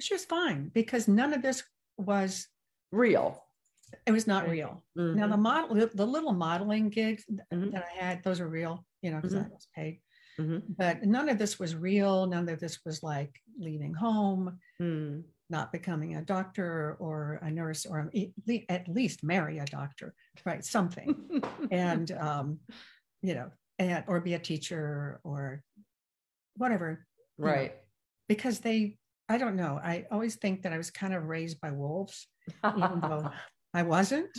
Speaker 2: she was fine because none of this was
Speaker 1: real
Speaker 2: it was not real mm-hmm. now the model the little modeling gigs mm-hmm. that i had those are real you know because mm-hmm. i was paid mm-hmm. but none of this was real none of this was like leaving home mm not becoming a doctor or a nurse or at least marry a doctor, right? Something. and, um, you know, and, or be a teacher or whatever.
Speaker 1: Right. Know,
Speaker 2: because they, I don't know. I always think that I was kind of raised by wolves, even though I wasn't,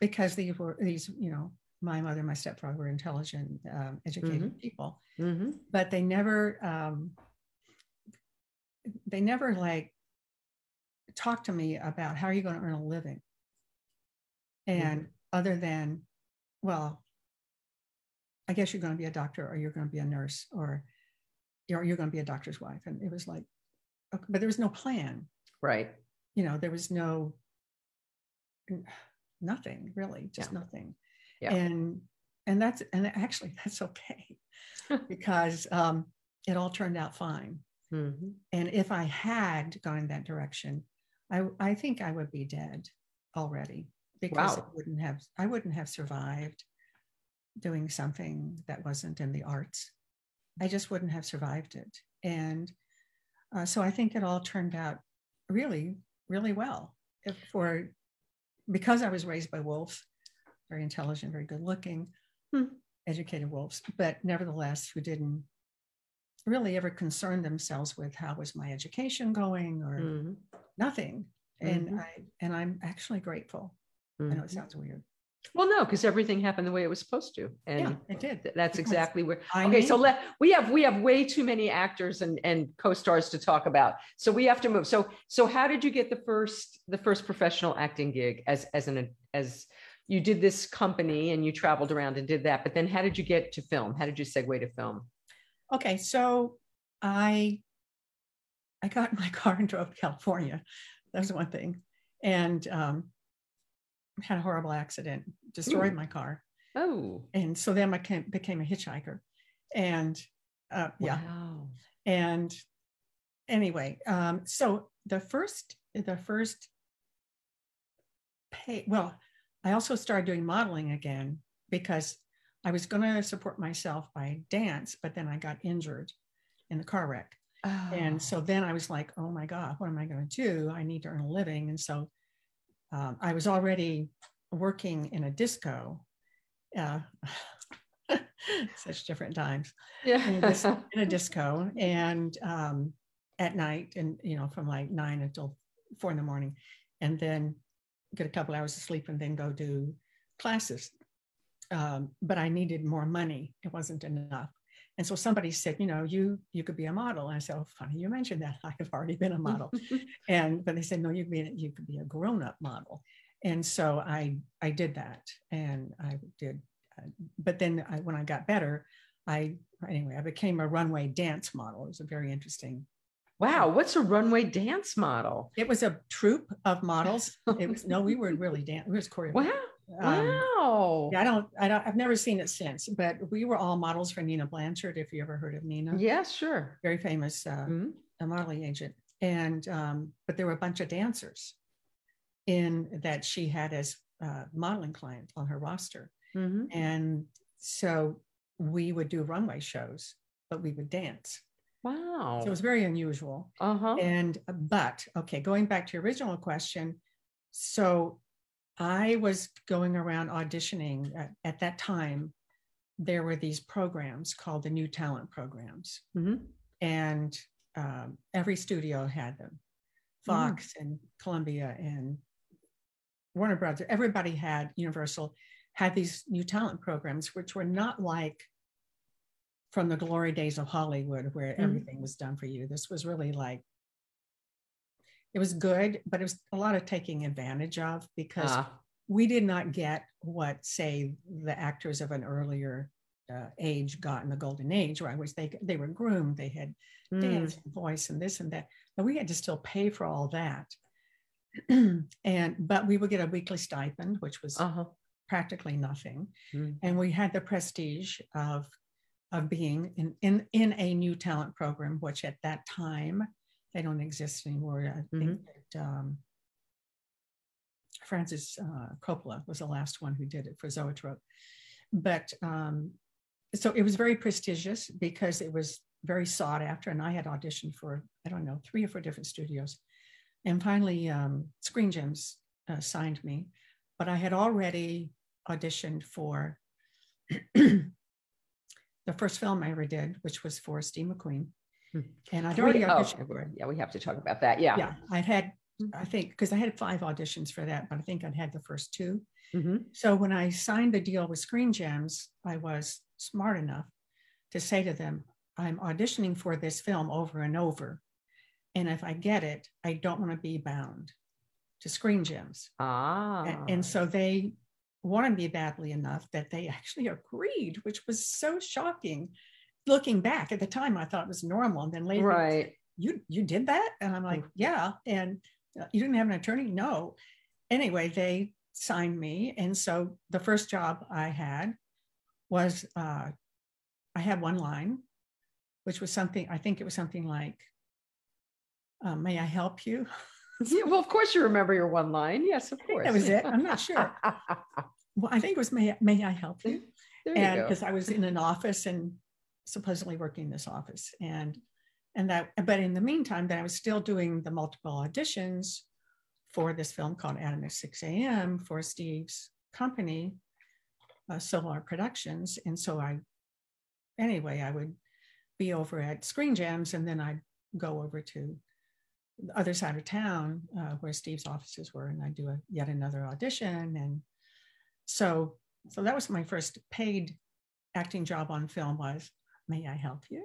Speaker 2: because these were these, you know, my mother, my stepfather were intelligent, um, educated mm-hmm. people, mm-hmm. but they never, um, they never like talk to me about how are you going to earn a living and mm-hmm. other than well i guess you're going to be a doctor or you're going to be a nurse or you're, you're going to be a doctor's wife and it was like okay, but there was no plan
Speaker 1: right
Speaker 2: you know there was no nothing really just yeah. nothing yeah. and and that's and actually that's okay because um it all turned out fine mm-hmm. and if i had gone in that direction I, I think I would be dead already because wow. I wouldn't have I wouldn't have survived doing something that wasn't in the arts. I just wouldn't have survived it. And uh, so I think it all turned out really, really well. For because I was raised by wolves, very intelligent, very good looking, hmm. educated wolves, but nevertheless who didn't really ever concern themselves with how was my education going or mm-hmm nothing. And mm-hmm. I and I'm actually grateful. Mm-hmm. I know it mm-hmm. sounds weird.
Speaker 1: Well, no, because everything happened the way it was supposed to, and
Speaker 2: yeah, it did.
Speaker 1: that's because exactly where. okay, so let we have we have way too many actors and and co-stars to talk about, so we have to move. So so how did you get the first the first professional acting gig as as an as you did this company and you traveled around and did that, but then how did you get to film? How did you segue to film?
Speaker 2: Okay, so I I got in my car and drove to California. That was one thing. And um, had a horrible accident, destroyed Ooh. my car.
Speaker 1: Oh.
Speaker 2: And so then I became a hitchhiker. And uh, yeah. Wow. And anyway, um, so the first, the first pay, well, I also started doing modeling again because I was going to support myself by dance, but then I got injured in the car wreck. Oh. And so then I was like, oh my God, what am I going to do? I need to earn a living. And so um, I was already working in a disco. Uh, such different times.
Speaker 1: Yeah.
Speaker 2: in, a dis- in a disco and um, at night, and you know, from like nine until four in the morning, and then get a couple hours of sleep and then go do classes. Um, but I needed more money. It wasn't enough. And so somebody said, you know, you you could be a model. And I said, oh, funny you mentioned that. I have already been a model. and but they said, no, you could be you could be a grown up model. And so I I did that, and I did. Uh, but then I, when I got better, I anyway I became a runway dance model. It was a very interesting.
Speaker 1: Wow, what's a runway dance model?
Speaker 2: It was a troupe of models. It was no, we weren't really dance. We was choreographed.
Speaker 1: Wow. Um, wow.
Speaker 2: Yeah, I don't, I don't, I've never seen it since, but we were all models for Nina Blanchard. If you ever heard of Nina,
Speaker 1: yes, sure.
Speaker 2: very famous uh,
Speaker 1: Mhm.
Speaker 2: a modeling agent. And, um, but there were a bunch of dancers in that she had as uh, modeling client on her roster.
Speaker 1: Mhm.
Speaker 2: And so we would do runway shows, but we would dance.
Speaker 1: Wow.
Speaker 2: So it was very unusual.
Speaker 1: uh huh.
Speaker 2: And but okay, going back to your original question, so I was going around auditioning at, at that time. There were these programs called the New Talent Programs,
Speaker 1: hmm
Speaker 2: and um, every studio had them. Fox and Columbia and Warner Brothers, everybody had Universal had these new talent programs, which were not like from the glory days of Hollywood, where
Speaker 1: Mhm.
Speaker 2: everything was done for you. This was really like it was good, but it was a lot of taking advantage of because
Speaker 1: Ah,
Speaker 2: we did not get what, say, the actors of an earlier uh, age got in the golden age, right? Which they they were groomed, they had
Speaker 1: mm,
Speaker 2: dance and voice and this and that. But we had to still pay for all that. and but we would get a weekly stipend, which was
Speaker 1: uh-huh.
Speaker 2: practically nothing.
Speaker 1: Mm.
Speaker 2: And we had the prestige of of being in, in in a new talent program, which at that time they don't exist anymore. I think that um, Francis uh, Coppola was the last one who did it for Zoetrope. But um, so it was very prestigious because it was very sought after, and I had auditioned for I don't know three or four different studios, and finally um, Screen Gems uh, signed me, but I had already auditioned for the first film I ever did, which was for Steve McQueen. And I'd
Speaker 1: We-
Speaker 2: already
Speaker 1: oh,
Speaker 2: auditioned
Speaker 1: yeah, we have to talk about that. Yeah.
Speaker 2: Yeah, I'd had I think because I had five auditions for that, but I think I'd had the first two.
Speaker 1: Mhm.
Speaker 2: So when I signed the deal with Screen Gems, I was smart enough to say to them, I'm auditioning for this film over and over. And if I get it, I don't want to be bound to Screen Gems.
Speaker 1: Ah.
Speaker 2: A- And so they wanted me badly enough that they actually agreed, which was so shocking. Looking back at the time, I thought it was normal. And then later,
Speaker 1: right.
Speaker 2: you you did that and i'm like yeah and uh, you didn't have an attorney no anyway they signed me and so the first job i had was uh, i had one line which was something i think it was something like uh, may i help you
Speaker 1: Yeah, well, of course you remember your one line. Yes, of course.
Speaker 2: that was it. I'm not sure. well i think it was may, I- may i help you
Speaker 1: there
Speaker 2: and because I was in an office and supposedly working in this office and and that but in the meantime that I was still doing the multiple auditions for this film called Adam at 6 a.m. for Steve's company, uh, Solar Productions. And so I anyway, I would be over at Screen Gems and then I'd go over to the other side of town uh, where Steve's offices were and I'd do a, yet another audition. And so so that was my first paid acting job on film was may i help you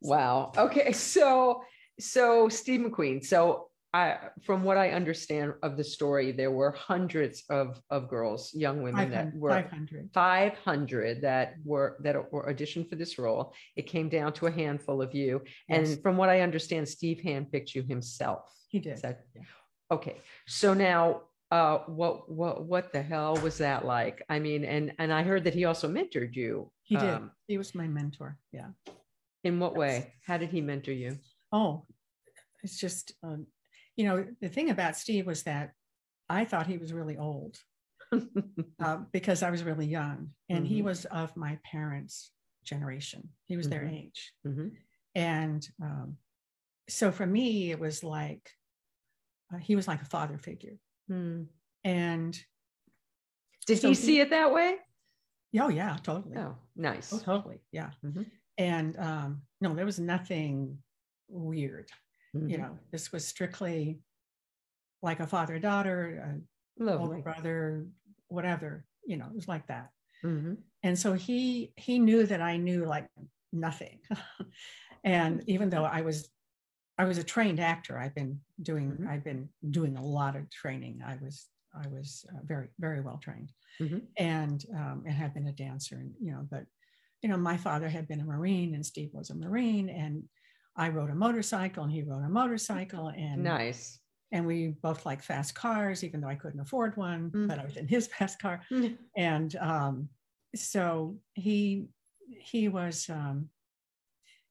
Speaker 1: Wow. Okay. So, so Steve McQueen. So, I, from what I understand of the story, there were hundreds of of girls, young women that were
Speaker 2: 500
Speaker 1: 500 that were that were auditioned for this role. It came down to a handful of you,
Speaker 2: Yes,
Speaker 1: and from what I understand, Steve handpicked you himself.
Speaker 2: he did
Speaker 1: that
Speaker 2: yeah.
Speaker 1: okay? So now, uh, what what what the hell was that like? I mean, and and I heard that he also mentored you.
Speaker 2: he did
Speaker 1: Um,
Speaker 2: he was my mentor yeah
Speaker 1: in what
Speaker 2: Yes.
Speaker 1: way? How did he mentor you?
Speaker 2: oh it's just um, you know the thing about steve was that i thought he was really old uh, because i was really young and he
Speaker 1: Mhm.
Speaker 2: was of my parents generation he was their
Speaker 1: Mhm.
Speaker 2: age
Speaker 1: Mhm.
Speaker 2: and um, so for me it was like uh, he was like a father figure
Speaker 1: Hmm.
Speaker 2: and
Speaker 1: Did so he see it that way?
Speaker 2: Oh yeah, totally.
Speaker 1: Oh, nice.
Speaker 2: Oh, totally. Yeah. Mm-hmm. And um, no, there was nothing weird. Mm-hmm. You know, this was strictly like a father daughter, a older brother, whatever. You know, it was like that. Mm-hmm. And so he he knew that I knew like nothing. and even though I was I was a trained actor, I've been doing mm-hmm. I've been doing a lot of training. I was I was uh, very very well trained, mm-hmm. and um, and had been a dancer, and you know, but you know, my father had been a Marine, and Steve was a Marine, and I rode a motorcycle, and he rode a motorcycle, and
Speaker 1: nice.
Speaker 2: And we both like fast cars, even though I couldn't afford one, mm-hmm. but I was in his fast car, mm-hmm. and um, so he he was um,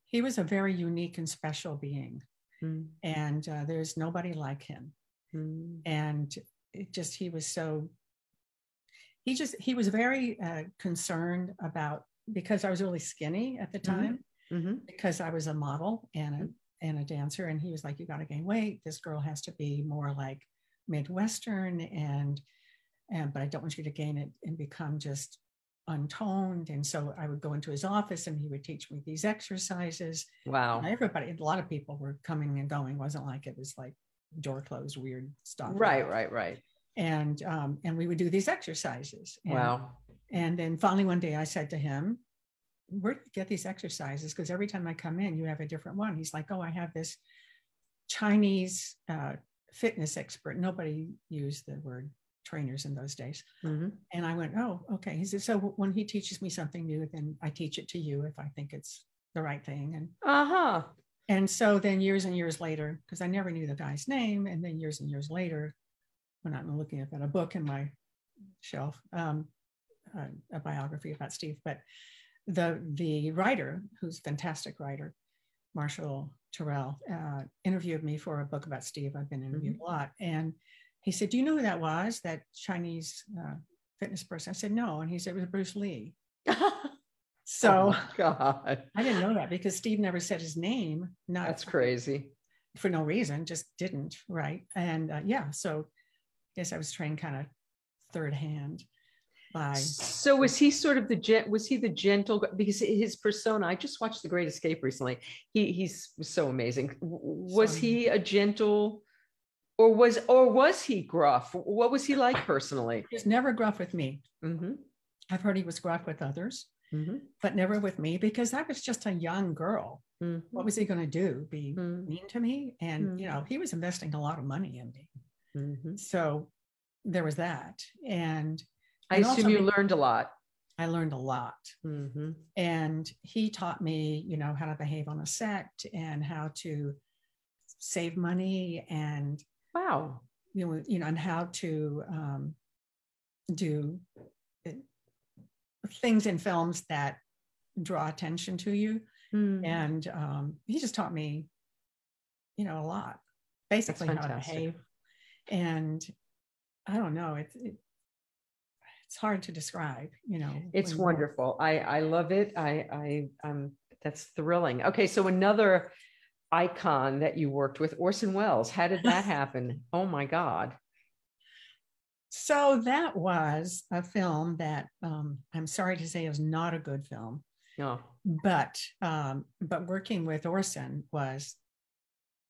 Speaker 2: he was a very unique and special being, mm. and uh, there's nobody like him. Mm. And it just he was so he just he was very uh, concerned about because I was really skinny at the mm-hmm. time mm-hmm. because I was a model and a and a dancer, and he was like, "You got to gain weight. This girl has to be more like Midwestern, and and but I don't want you to gain it and become just untoned. And so I would go into his office and he would teach me these exercises.
Speaker 1: Wow.
Speaker 2: And everybody, a lot of people were coming and going. It wasn't like it was like door closed, weird stuff.
Speaker 1: Right, right, right.
Speaker 2: And um, and we would do these exercises. And,
Speaker 1: wow.
Speaker 2: And then finally one day I said to him, Where do you get these exercises? Because every time I come in, you have a different one. He's like, Oh, I have this Chinese uh, fitness expert. Nobody used the word trainers in those days. Mm-hmm. And I went, oh, okay. He said, so when he teaches me something new, then I teach it to you if I think it's the right thing. And
Speaker 1: uh-huh.
Speaker 2: And so then years and years later, because I never knew the guy's name, and then years and years later, when I'm looking at a book in my shelf, um, uh, a biography about Steve, but the the writer, who's a fantastic writer, Marshall Terrill, uh, interviewed me for a book about Steve. I've been interviewed mm-hmm. a lot, and he said, Do you know who that was? That Chinese uh, fitness person? I said, No. And he said, It was Bruce Lee. so
Speaker 1: oh God.
Speaker 2: I didn't know that because Steve never said his name.
Speaker 1: Not That's crazy.
Speaker 2: For no reason, just didn't. Right. And uh, yeah, so I guess I was trained kind of third hand. By,
Speaker 1: so was he sort of the gent was he the gentle because his persona i just watched the great escape recently he he's so amazing was so, he a gentle or was or was he gruff? What was he like personally?
Speaker 2: He was never gruff with me. Mm-hmm. I've heard he was gruff with others, mm-hmm. but never with me because I was just a young girl. Mm-hmm. What was he going to do? Be mm-hmm. mean to me? And you know, he was investing a lot of money in me. Mm-hmm. So there was that. And
Speaker 1: I assume you learned a lot.
Speaker 2: I learned a lot. Mm-hmm. And he taught me, you know, how to behave on a set and how to save money and
Speaker 1: Wow.
Speaker 2: You know, you know, and how to um, do uh, things in films that draw attention to you. Mm. And um, he just taught me, you know, a lot, basically how to behave. And I don't know, it's it, it's hard to describe, you know.
Speaker 1: It's wonderful. I I love it. I I um that's thrilling. Okay, so another icon that you worked with, Orson Welles. How did that happen? oh my God.
Speaker 2: So that was a film that um, I'm sorry to say is not a good film.
Speaker 1: No.
Speaker 2: But um, but working with Orson was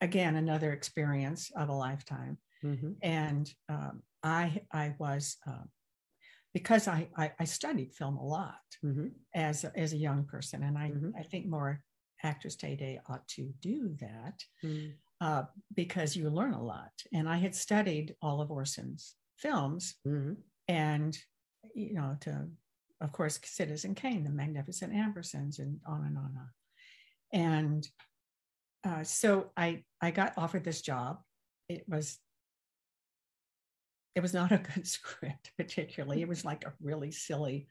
Speaker 2: again another experience of a lifetime. Mm-hmm. And um, I I was uh, because I, I, I studied film a lot mm-hmm. as as a young person, and I mm-hmm. I think more actors today ought to do that mm. uh, because you learn a lot. And I had studied all of Orson's films mm-hmm. and, you know, to, of course, Citizen Kane, The Magnificent Ambersons, and on and on and on. And uh, so I, I got offered this job. It was it was not a good script particularly it was like a really silly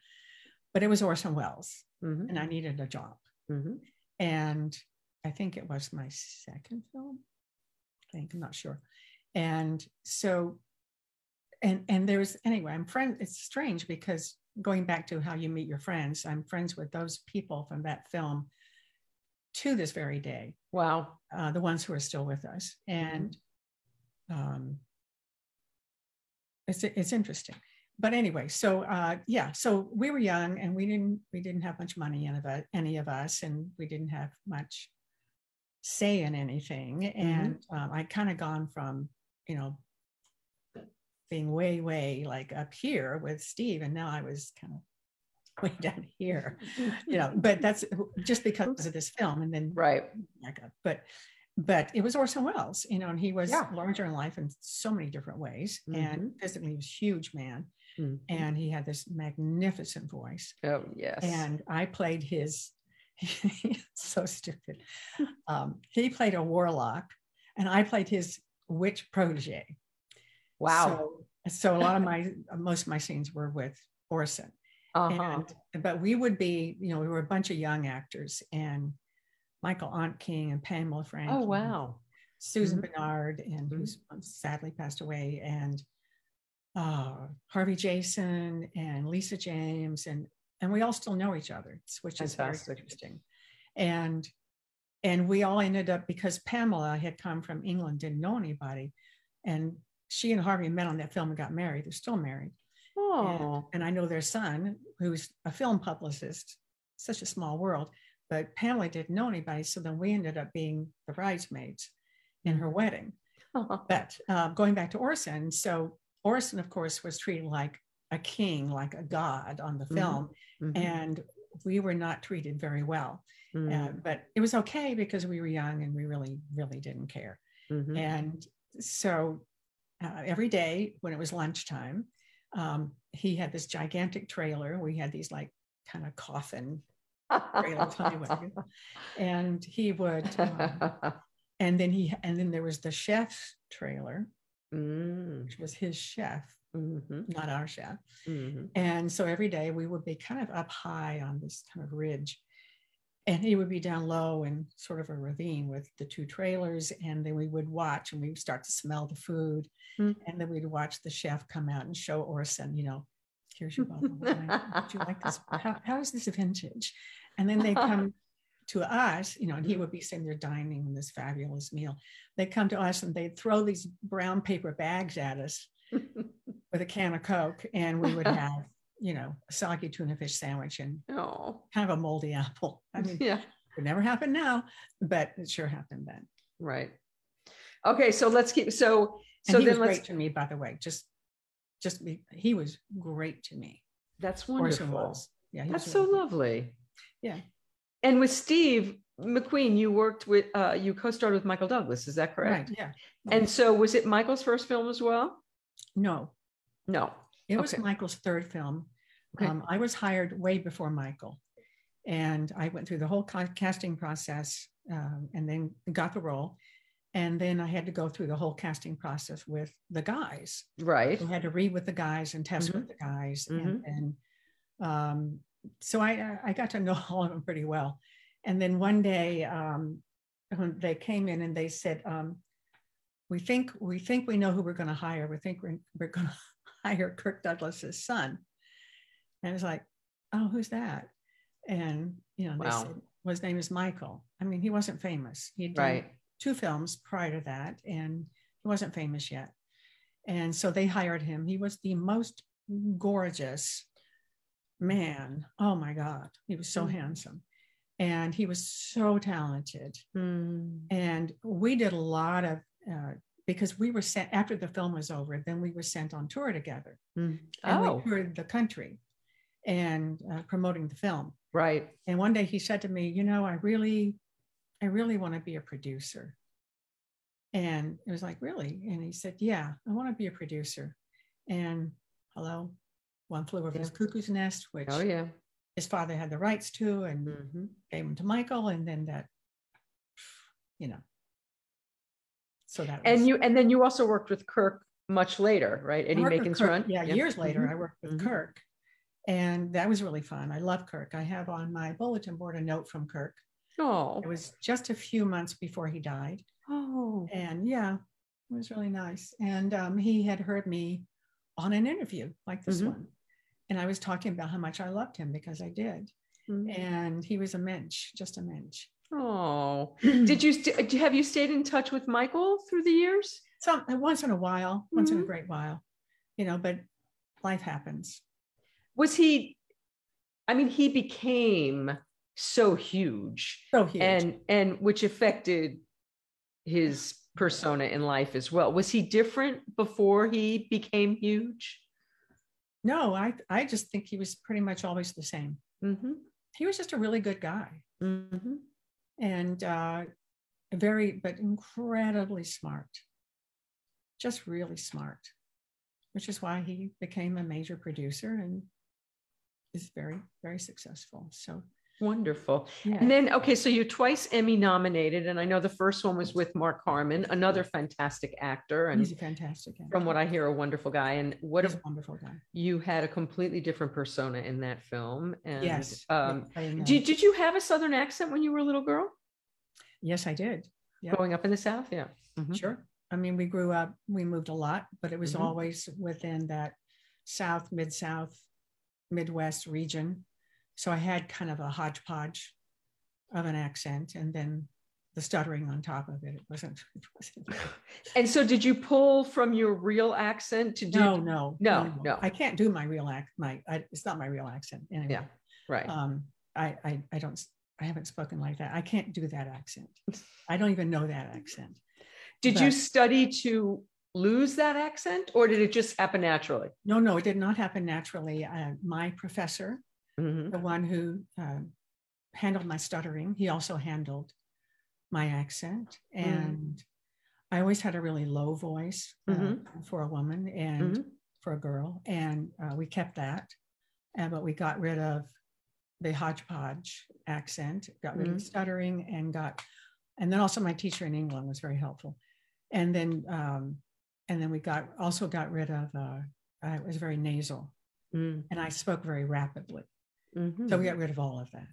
Speaker 2: but it was orson welles mm-hmm. and i needed a job mm-hmm and I think it was my second film. I think I'm not sure. And so, and and there's anyway, I'm friend. It's strange because going back to how you meet your friends, I'm friends with those people from that film to this very day.
Speaker 1: Wow.
Speaker 2: Uh, the ones who are still with us, and mm-hmm. um, it's it's interesting. But anyway, so uh, yeah, so we were young and we didn't we didn't have much money any of any of us, and we didn't have much say in anything. Mm-hmm. And um, I kind of gone from you know being way way like up here with Steve, and now I was kind of way down here, you know. But that's just because of this film, and then
Speaker 1: right.
Speaker 2: But but it was Orson Welles, you know, and he was yeah. larger in life in so many different ways, mm-hmm. and physically he was a huge man Mm-hmm. And he had this magnificent voice.
Speaker 1: Oh, yes.
Speaker 2: And I played his, so stupid. Um, he played a warlock, and I played his witch protege.
Speaker 1: Wow.
Speaker 2: So, so a lot of my, most of my scenes were with Orson. Uh-huh. And, but we would be, you know, we were a bunch of young actors and Michael Ontkean and Pamela Franklin.
Speaker 1: Oh, wow.
Speaker 2: Susan mm-hmm. Bernard, and mm-hmm. who's sadly passed away, and uh, Harvey Jason and Lisa James, and and we all still know each other, which is Fantastic. very interesting. And and we all ended up because Pamela had come from England, didn't know anybody, and she and Harvey met on that film and got married. They're still married.
Speaker 1: Oh,
Speaker 2: and, and I know their son, who's a film publicist. Such a small world, but Pamela didn't know anybody, so then we ended up being the bridesmaids in her wedding. But uh, going back to Orson, so Orson, of course, was treated like a king, like a god on the mm-hmm. film, mm-hmm. and we were not treated very well. Mm-hmm. Uh, but it was okay because we were young and we really, really didn't care. Mm-hmm. And so uh, every day when it was lunchtime, um, he had this gigantic trailer. We had these like kind of coffin trailers, and he would. Um, and then he and then there was the chef's trailer mm. which was his chef, mm-hmm. not our chef. Mm-hmm. And so every day we would be kind of up high on this kind of ridge. And he would be down low in sort of a ravine with the two trailers. And then we would watch and we would start to smell the food. Mm-hmm. And then we'd watch the chef come out and show Orson, you know, here's your bottle of wine. Would you like this? How, how is this vintage? And then they come to us, you know, and he would be sitting there dining in this fabulous meal. They'd come to us and they'd throw these brown paper bags at us with a can of Coke, and we would have, you know, a soggy tuna fish sandwich and
Speaker 1: oh.
Speaker 2: kind of a moldy apple. I mean, yeah, it never happened now, but it sure happened then.
Speaker 1: Right. Okay, so let's keep so so
Speaker 2: and he
Speaker 1: then
Speaker 2: was great to me, by the way. Just just be, he was great to me.
Speaker 1: That's wonderful.
Speaker 2: Yeah,
Speaker 1: that's so lovely.
Speaker 2: Yeah.
Speaker 1: And with Steve McQueen, you worked with, uh, you co-starred with Michael Douglas. Is that correct?
Speaker 2: Right. Yeah.
Speaker 1: And so, was it Michael's first film as well?
Speaker 2: No.
Speaker 1: No.
Speaker 2: It was. Michael's third film. Okay. Um, I was hired way before Michael, and I went through the whole ca- casting process, um, and then got the role. And then I had to go through the whole casting process with the guys.
Speaker 1: Right.
Speaker 2: I had to read with the guys and test mm-hmm. with the guys, mm-hmm. and, then um, so I, I got to know all of them pretty well. And then one day um, when they came in and they said, um, we think we think we know who we're going to hire. We think we're, we're going to hire Kirk Douglas's son. And it's like, oh, who's that? And you know, wow. they said, well, his name is Michael. I mean, he wasn't famous. He'd done right. two films prior to that, and he wasn't famous yet. And so they hired him. He was the most gorgeous man, oh my God, he was so mm. handsome. And he was so talented. Mm. And we did a lot of, uh, because we were sent after the film was over, then we were sent on tour together. Mm. And oh. we toured the country and uh, promoting the film.
Speaker 1: Right.
Speaker 2: And one day he said to me, You know, I really, I really want to be a producer. And it was like, Really? And he said, Yeah, I want to be a producer. And hello, one flew over yeah. his cuckoo's nest, which
Speaker 1: oh yeah,
Speaker 2: his father had the rights to, and mm-hmm. gave him to Michael, and then that, you know. So that
Speaker 1: was, and you and then you also worked with Kirk much later, right? Eddie Macon's
Speaker 2: Kirk,
Speaker 1: Run.
Speaker 2: Yeah, yeah, years later, mm-hmm. I worked with mm-hmm. Kirk, and that was really fun. I love Kirk. I have on my bulletin board a note from Kirk.
Speaker 1: Oh,
Speaker 2: it was just a few months before he died.
Speaker 1: Oh,
Speaker 2: and yeah, it was really nice. And um, he had heard me on an interview like this mm-hmm. one and I was talking about how much I loved him because I did. Mm-hmm. And he was a mensch, just a mensch.
Speaker 1: Oh, did you st- have you stayed in touch with Michael through the years?
Speaker 2: Some once in a while, once mm-hmm. in a mm-hmm. great while, you know. But life happens.
Speaker 1: Was he? I mean, he became so huge,
Speaker 2: so huge,
Speaker 1: and and which affected his persona in life as well. Was he different before he became huge?
Speaker 2: No, I I just think he was pretty much always the same. Mm-hmm. He was just a really good guy, mm-hmm. and uh, very but incredibly smart. Just really smart, which is why he became a major producer and is very very successful. So
Speaker 1: Wonderful. Yeah. And then, okay, so you're twice Emmy nominated, and I know the first one was with Mark Harmon, another fantastic actor, and
Speaker 2: he's a fantastic actor.
Speaker 1: From what I hear, a wonderful guy. And what
Speaker 2: he's a wonderful guy.
Speaker 1: You had a completely different persona in that film. And
Speaker 2: yes.
Speaker 1: Um, did, did you have a Southern accent when you were a little girl?
Speaker 2: Yes, I did.
Speaker 1: Growing up in the South, yeah.
Speaker 2: Mm-hmm. Sure. I mean, we grew up, we moved a lot, but it was mm-hmm. always within that South, Mid South, Midwest region so I had kind of a hodgepodge of an accent and then the stuttering on top of it. It wasn't. It wasn't.
Speaker 1: and so, did you pull from your real accent to do?
Speaker 2: No, no,
Speaker 1: no, no. no.
Speaker 2: I can't do my real act. My I, it's not my real accent. Anyway.
Speaker 1: Yeah, right.
Speaker 2: Um, I, I I don't. I haven't spoken like that. I can't do that accent. I don't even know that accent.
Speaker 1: Did but, you study to lose that accent, or did it just happen naturally?
Speaker 2: No, no, it did not happen naturally. Uh, my professor mm-hmm. the one who uh, handled my stuttering. He also handled my accent. Mm. And mm. I always had a really low voice uh, mm-hmm. for a woman and mm-hmm. for a girl. And uh, we kept that. And, but we got rid of the hodgepodge accent, got rid mm-hmm. of stuttering, and got, and then also my teacher in England was very helpful. And then, um, and then we got also got rid of, uh, I was very nasal mm. and I spoke very rapidly. Mm-hmm. So we got rid of all of that.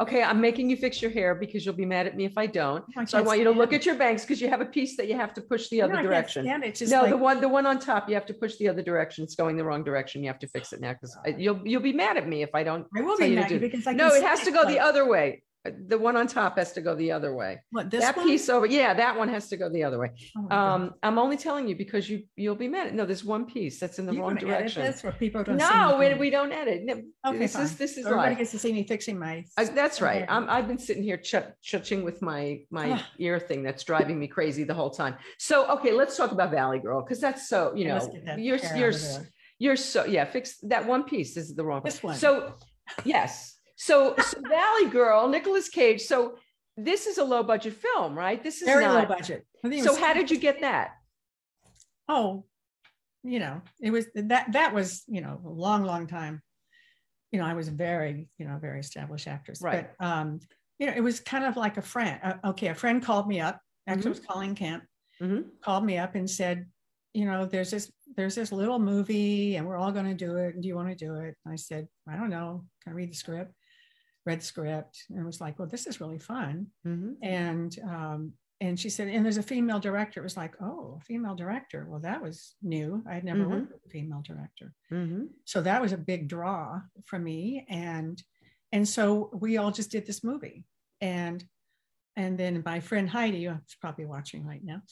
Speaker 1: Okay, I'm making you fix your hair because you'll be mad at me if I don't. I so I want you to look it. at your bangs because you have a piece that you have to push the other no, direction. no, like... the one the one on top you have to push the other direction. It's going the wrong direction. You have to fix it now because you'll you'll be mad at me if I don't.
Speaker 2: I will be mad because I
Speaker 1: no, it has to go the other way the one on top has to go the other way.
Speaker 2: What this
Speaker 1: that
Speaker 2: one?
Speaker 1: piece over? Yeah, that one has to go the other way. Oh um, I'm only telling you because you you'll be mad. No, there's one piece that's in the you wrong direction.
Speaker 2: Edit this where people don't.
Speaker 1: No, we, we don't edit.
Speaker 2: Okay,
Speaker 1: this
Speaker 2: fine.
Speaker 1: is this is
Speaker 2: everybody
Speaker 1: life.
Speaker 2: gets to see me fixing my.
Speaker 1: Uh, that's right. I'm, I've been sitting here ch- chutching with my my ah. ear thing that's driving me crazy the whole time. So okay, let's talk about Valley Girl because that's so you know you're you're you're so yeah. Fix that one piece. This is the wrong.
Speaker 2: This one.
Speaker 1: So yes. So, so Valley Girl, Nicolas Cage. So this is a low budget film, right? This is
Speaker 2: very
Speaker 1: not,
Speaker 2: low budget.
Speaker 1: So how did you get that?
Speaker 2: Oh, you know, it was that that was you know a long, long time. You know, I was very you know very established actress,
Speaker 1: right?
Speaker 2: But um, you know, it was kind of like a friend. Uh, okay, a friend called me up. Actually, mm-hmm. was Colleen Camp. Mm-hmm. Called me up and said, you know, there's this there's this little movie, and we're all going to do it. And do you want to do it? And I said, I don't know. Can I read the script? Read script and was like, well, this is really fun. Mm-hmm. And um, and she said, and there's a female director. It was like, oh, a female director. Well, that was new. I had never mm-hmm. worked with a female director. Mm-hmm. So that was a big draw for me. And and so we all just did this movie. And and then my friend Heidi, who's probably watching right now,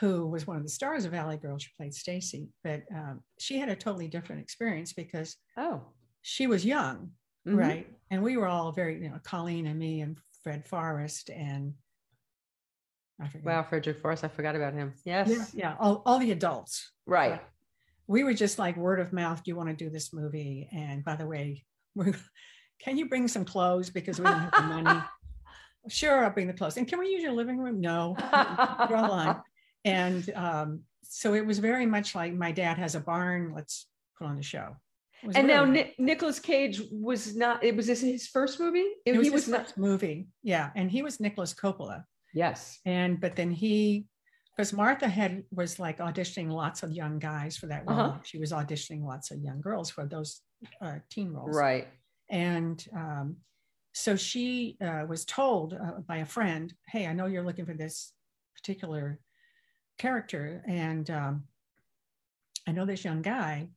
Speaker 2: who was one of the stars of Valley Girl, she played Stacy, but um, she had a totally different experience because
Speaker 1: oh,
Speaker 2: she was young mm-hmm. right? And we were all very, you know, Colleen and me and Fred Forrest and
Speaker 1: I forget. Wow, Frederick Forrest, I forgot about him. Yes.
Speaker 2: Yeah, yeah. All, all the adults.
Speaker 1: Right.
Speaker 2: We were just like word of mouth. Do you want to do this movie? And by the way, we're, can you bring some clothes because we don't have the money? sure, I'll bring the clothes. And can we use your living room? No. Draw line. And um, so it was very much like my dad has a barn. Let's put on a show
Speaker 1: and now Ni- Nicolas Cage was not. It was this his first movie.
Speaker 2: It, it was, he was not movie. Yeah, and he was Nicolas Coppola.
Speaker 1: Yes.
Speaker 2: And but then he, because Martha had was like auditioning lots of young guys for that role. Uh-huh. She was auditioning lots of young girls for those uh, teen roles.
Speaker 1: Right.
Speaker 2: And um, so she uh, was told uh, by a friend, "Hey, I know you're looking for this particular character, and um, I know this young guy."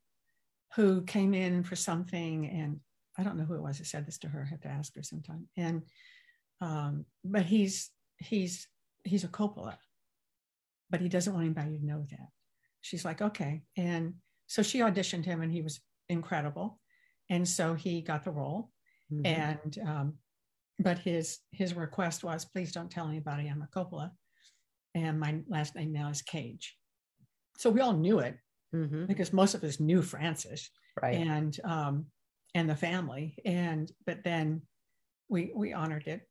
Speaker 2: Who came in for something and I don't know who it was that said this to her. I have to ask her sometime. And um, but he's he's he's a Coppola, but he doesn't want anybody to know that. She's like, okay. And so she auditioned him and he was incredible. And so he got the role. Mm-hmm. And, um, but his, his request was, please don't tell anybody I'm a Coppola. And my last name now is Cage. So we all knew it mm-hmm. because most of us knew Francis
Speaker 1: right.
Speaker 2: and, um, and the family. And, but then we, we honored it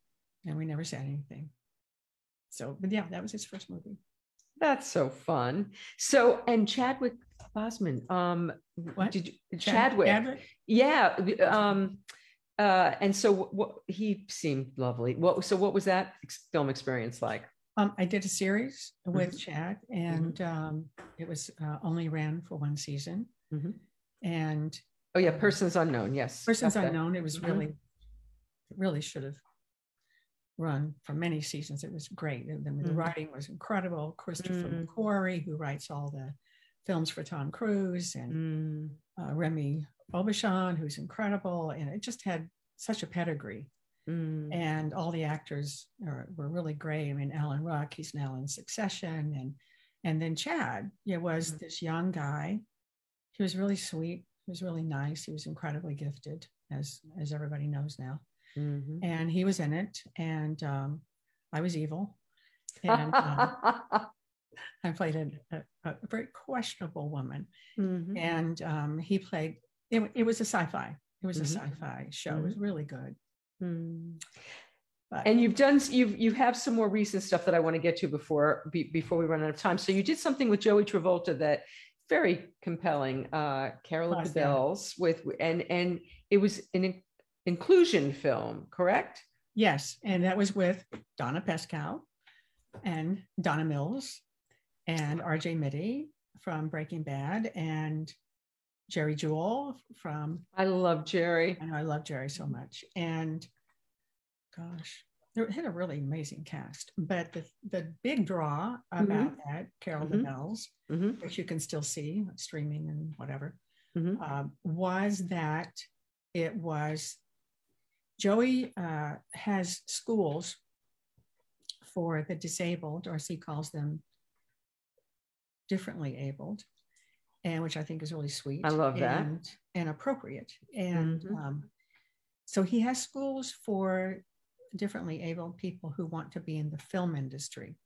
Speaker 2: and we never said anything. So, but yeah, that was his first movie.
Speaker 1: That's so fun. So, and Chadwick Boseman, um, what did you, Chadwick? Chadwick? Yeah. Um, uh, and so what, he seemed lovely. What, so what was that film experience like?
Speaker 2: Um, I did a series with mm-hmm. Chad and mm-hmm. um, it was uh, only ran for one season. Mm-hmm. And
Speaker 1: oh yeah, Persons Unknown. Yes.
Speaker 2: Persons Unknown. It was mm-hmm. really, really should have run for many seasons. It was great. And the mm. writing was incredible. Christopher mm. McQuarrie, who writes all the films for Tom Cruise, and mm. uh, Remi Aubuchon, who's incredible. And it just had such a pedigree. Mm. And all the actors are, were really great. I mean, Alan Ruck, he's now in Succession. And, and then Chad it was mm. this young guy. He was really sweet. He was really nice. He was incredibly gifted, as, as everybody knows now. Mm-hmm. And he was in it, and um, I was evil. And um, I played a, a, a, very questionable woman. Mm-hmm. And um, he played, it, it, was a sci fi. It was mm-hmm. a sci fi show. It was mm-hmm. really good.
Speaker 1: Mm. But, and you've done you've you have some more recent stuff that I want to get to before be, before we run out of time. So you did something with Joey Travolta that very compelling. Uh, Carol of the Bells with and and it was an inclusion film, correct?
Speaker 2: Yes, and that was with Donna Pescow and Donna Mills and RJ Mitte from Breaking Bad and Jerry Juhl from
Speaker 1: I love Jerry.
Speaker 2: I know I love Jerry so much. And gosh, it had a really amazing cast. But the, the big draw about mm-hmm. that, Carol mm-hmm. mm-hmm. which you can still see streaming and whatever, mm-hmm. uh, was that it was Joey uh, has schools for the disabled, or as he calls them, differently abled, and which I think is really sweet.
Speaker 1: I love that
Speaker 2: and, and appropriate. And mm-hmm. um, so he has schools for differently able people who want to be in the film industry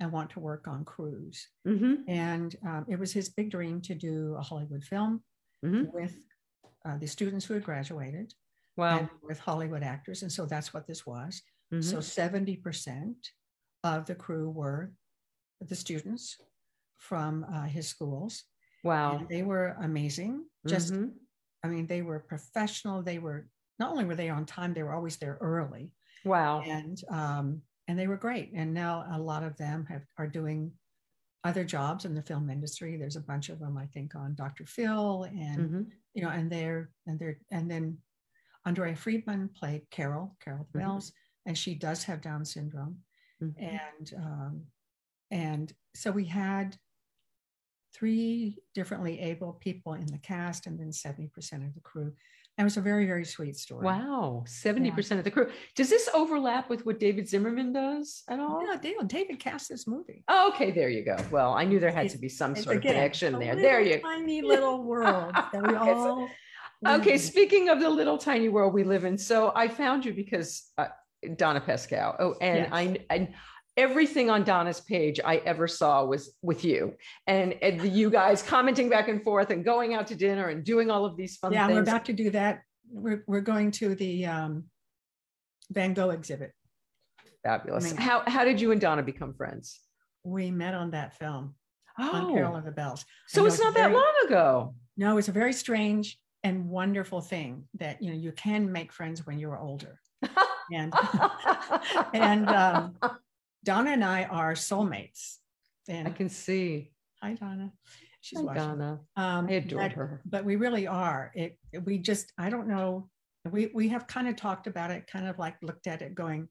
Speaker 2: and want to work on crews. Mm-hmm. And um, it was his big dream to do a Hollywood film mm-hmm. with uh, the students who had graduated
Speaker 1: Wow.
Speaker 2: with Hollywood actors. And so that's what this was. Mm-hmm. So 70% of the crew were the students from uh, his schools.
Speaker 1: Wow.
Speaker 2: And they were amazing. Just, mm-hmm. I mean, they were professional. They were, not only were they on time, they were always there early.
Speaker 1: Wow.
Speaker 2: And, um, and they were great. And now a lot of them have, are doing other jobs in the film industry. There's a bunch of them, I think, on Dr. Phil and, mm-hmm. you know, and they're, and they're, and then Andrea Friedman played Carol, Carol the Bells, mm-hmm. and she does have Down syndrome. Mm-hmm. And um, and so we had three differently able people in the cast, and then seventy percent of the crew. That was a very very sweet story.
Speaker 1: Wow, seventy yeah. percent of the crew. Does this overlap with what David Zimmerman does at all?
Speaker 2: Yeah, David, David cast this movie.
Speaker 1: Oh, okay, there you go. Well, I knew there had to be some sort again, of connection there. There you
Speaker 2: tiny little world that we all
Speaker 1: Okay, speaking of the little tiny world we live in, so I found you because uh, Donna Pescow. Oh, and yes. I and everything on Donna's page I ever saw was with you and, and you guys commenting back and forth and going out to dinner and doing all of these fun
Speaker 2: yeah,
Speaker 1: things.
Speaker 2: we're about to do that. We're we're going to the um, Van Gogh exhibit.
Speaker 1: Fabulous. I mean, how how did you and Donna become friends?
Speaker 2: We met on that film. Oh. On Carol of the Bells.
Speaker 1: So it's not very, that long ago.
Speaker 2: No, it's a very strange and wonderful thing that you know you can make friends when you're older and and um, donna and i are soulmates
Speaker 1: and i can see
Speaker 2: hi donna
Speaker 1: she's hi, watching. donna um, i adore
Speaker 2: but,
Speaker 1: her
Speaker 2: but we really are it we just i don't know we we have kind of talked about it kind of like looked at it going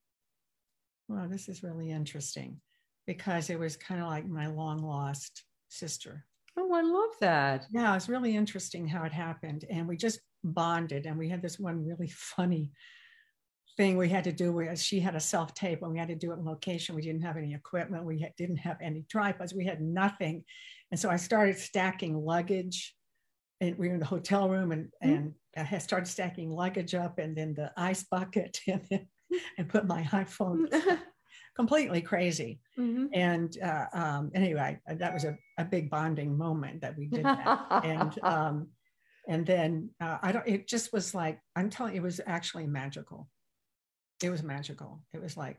Speaker 2: well this is really interesting because it was kind of like my long lost sister
Speaker 1: Oh, I love that.
Speaker 2: Yeah, it's really interesting how it happened. And we just bonded. And we had this one really funny thing we had to do. was she had a self tape and we had to do it in location. We didn't have any equipment. We had, didn't have any tripods. We had nothing. And so I started stacking luggage and we were in the hotel room and mm-hmm. and I had started stacking luggage up and then the ice bucket and then, and put my iPhone completely crazy. Mm-hmm. And uh, um, anyway, that was a, a big bonding moment that we did that. and um, and then uh, I don't. It just was like I'm telling. you, It was actually magical. It was magical. It was like,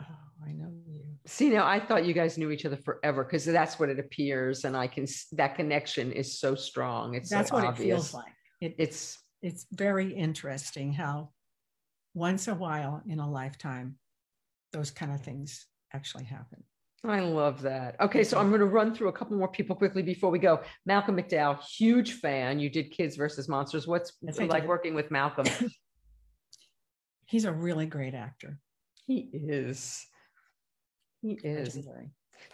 Speaker 2: oh, I know you.
Speaker 1: See, now I thought you guys knew each other forever because that's what it appears, and I can that connection is so strong. It's
Speaker 2: that's
Speaker 1: so
Speaker 2: what
Speaker 1: obvious.
Speaker 2: it feels like. It,
Speaker 1: it's
Speaker 2: it's very interesting how once a while in a lifetime those kind of things actually happen.
Speaker 1: I love that. Okay, so I'm going to run through a couple more people quickly before we go. Malcolm McDowell, huge fan. You did Kids versus Monsters. What's yes, like working with Malcolm?
Speaker 2: He's a really great actor.
Speaker 1: He is. He is.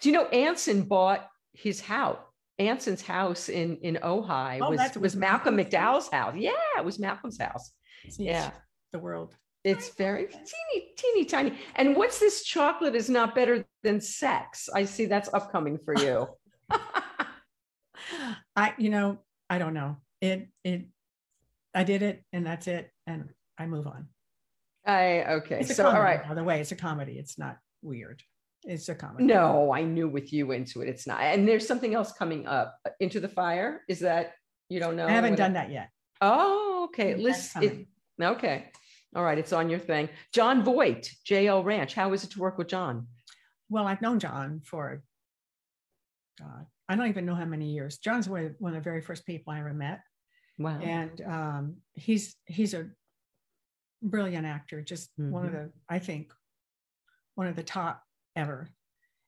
Speaker 1: Do you know Anson bought his house? Anson's house in in Ojai oh, was was Malcolm McDowell's house. Yeah, it was Malcolm's house. Yeah,
Speaker 2: the world.
Speaker 1: It's very teeny, teeny, tiny. And what's this chocolate is not better than sex? I see that's upcoming for you.
Speaker 2: I, you know, I don't know. It, it, I did it and that's it. And I move on.
Speaker 1: I, okay.
Speaker 2: So, comedy, all right. By the way, it's a comedy. It's not weird. It's a comedy.
Speaker 1: No, I knew with you into it. It's not. And there's something else coming up. Into the Fire. Is that, you don't know?
Speaker 2: I haven't done that yet.
Speaker 1: Oh, okay. Listen. It, okay. All right, it's on your thing. Jon Voight, JL Ranch. How is it to work with Jon?
Speaker 2: Well, I've known Jon for God, I don't even know how many years. Jon's one of, one of the very first people I ever met. Wow. And um, he's he's a brilliant actor, just mm-hmm. one of mm-hmm. the, I think, one of the top ever.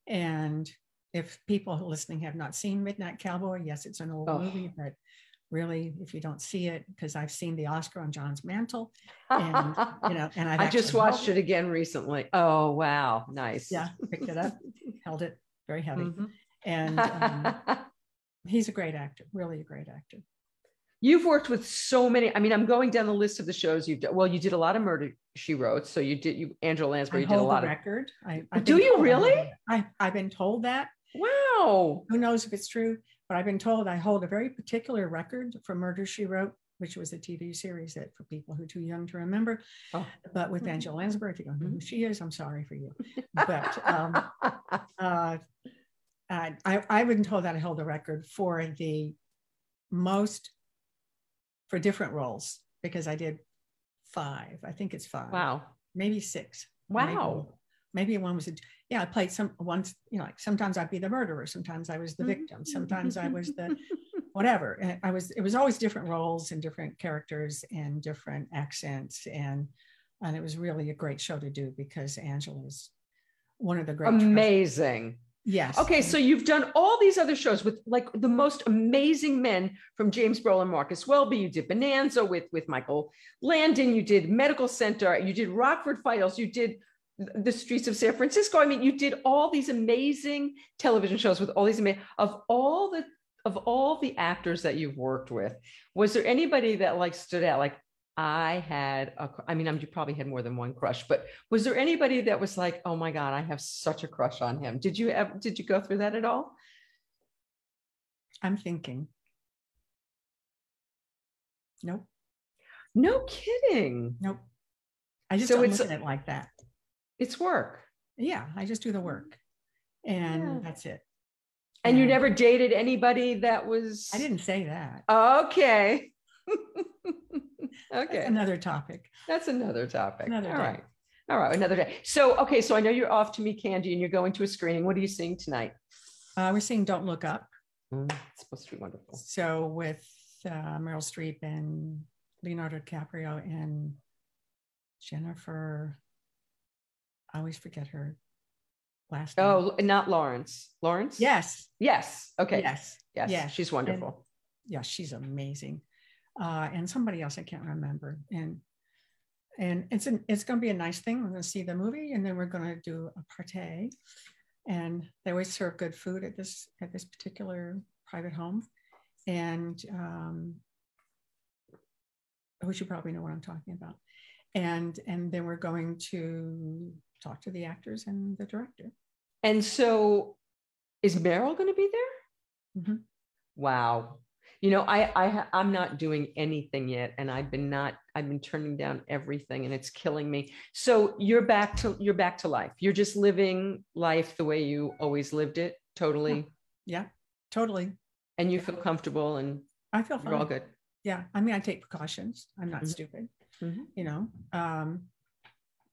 Speaker 2: And if people listening have not seen Midnight Cowboy, yes, it's an old oh. movie, but really if you don't see it because I've seen the Oscar on Jon's mantle, and you know, and I've
Speaker 1: i just watched it again recently. Oh wow, nice.
Speaker 2: Yeah, picked it up, held it very heavy, mm-hmm. and um, he's a great actor, really a great actor.
Speaker 1: You've worked with so many. I mean, I'm going down the list of the shows you've done. Well, you did a lot of Murder She Wrote, so you did. You Angela Lansbury you did a lot
Speaker 2: of record. I,
Speaker 1: do you really?
Speaker 2: I, I've been told that.
Speaker 1: Wow.
Speaker 2: Who knows if it's true? But I've been told I hold a very particular record for Murder She Wrote, which was a TV series that for people who are too young to remember. Oh. But with Angela Lansbury, if you don't know who she is, I'm sorry for you. But um, uh, I, I've been told that I hold a record for the most for different roles because I did five. I think it's five.
Speaker 1: Wow.
Speaker 2: Maybe six.
Speaker 1: Wow.
Speaker 2: Maybe, maybe one was a yeah, I played some once, you know, like sometimes I'd be the murderer, sometimes I was the victim, sometimes I was the whatever. And I was, it was always different roles and different characters and different accents. And and it was really a great show to do because Angela's one of the great
Speaker 1: amazing.
Speaker 2: Yes.
Speaker 1: Okay, so you've done all these other shows with like the most amazing men from James Brolin, Marcus Welby. You did Bonanza with with Michael Landon. You did Medical Center. You did Rockford Files. You did the streets of San Francisco. I mean, you did all these amazing television shows with all these amazing of all the of all the actors that you've worked with. Was there anybody that like stood out? Like I had a, I mean, I'm you probably had more than one crush, but was there anybody that was like, oh my God, I have such a crush on him? Did you ever did you go through that at all?
Speaker 2: I'm thinking. Nope.
Speaker 1: No kidding.
Speaker 2: Nope. I just so don't look at it like that.
Speaker 1: It's work.
Speaker 2: Yeah, I just do the work and yeah. that's it.
Speaker 1: And, you never dated anybody that was
Speaker 2: I didn't say that.
Speaker 1: Okay.
Speaker 2: okay. That's another topic.
Speaker 1: That's another topic.
Speaker 2: Another
Speaker 1: All right. All right, another day. So, okay, so I know you're off to meet Candy and you're going to a screening. What are you seeing tonight?
Speaker 2: Uh, we're seeing Don't Look Up.
Speaker 1: Mm, it's supposed to be wonderful.
Speaker 2: So, with uh, Meryl Streep and Leonardo DiCaprio and Jennifer I always forget her last
Speaker 1: name. Oh, not Lawrence. Lawrence?
Speaker 2: Yes.
Speaker 1: Yes. Okay.
Speaker 2: Yes.
Speaker 1: Yes. yes. She's wonderful.
Speaker 2: And, yeah, she's amazing. Uh, and somebody else I can't remember. And and it's an, it's going to be a nice thing. We're going to see the movie, and then we're going to do a party. And they always serve good food at this at this particular private home. And um, which you probably know what I'm talking about. And and then we're going to talk to the actors and the director.
Speaker 1: And so is Meryl going to be there?
Speaker 2: Mm-hmm.
Speaker 1: Wow. You know, I, I, I'm not doing anything yet, and I've been not, I've been turning down everything, and it's killing me. So you're back to, you're back to life. You're just living life the way you always lived it, totally.
Speaker 2: Yeah, totally.
Speaker 1: And you feel comfortable, and
Speaker 2: I feel
Speaker 1: you're all good.
Speaker 2: Yeah, I mean, I take precautions. I'm not
Speaker 1: Mhm.
Speaker 2: stupid,
Speaker 1: Mhm.
Speaker 2: you know. Um,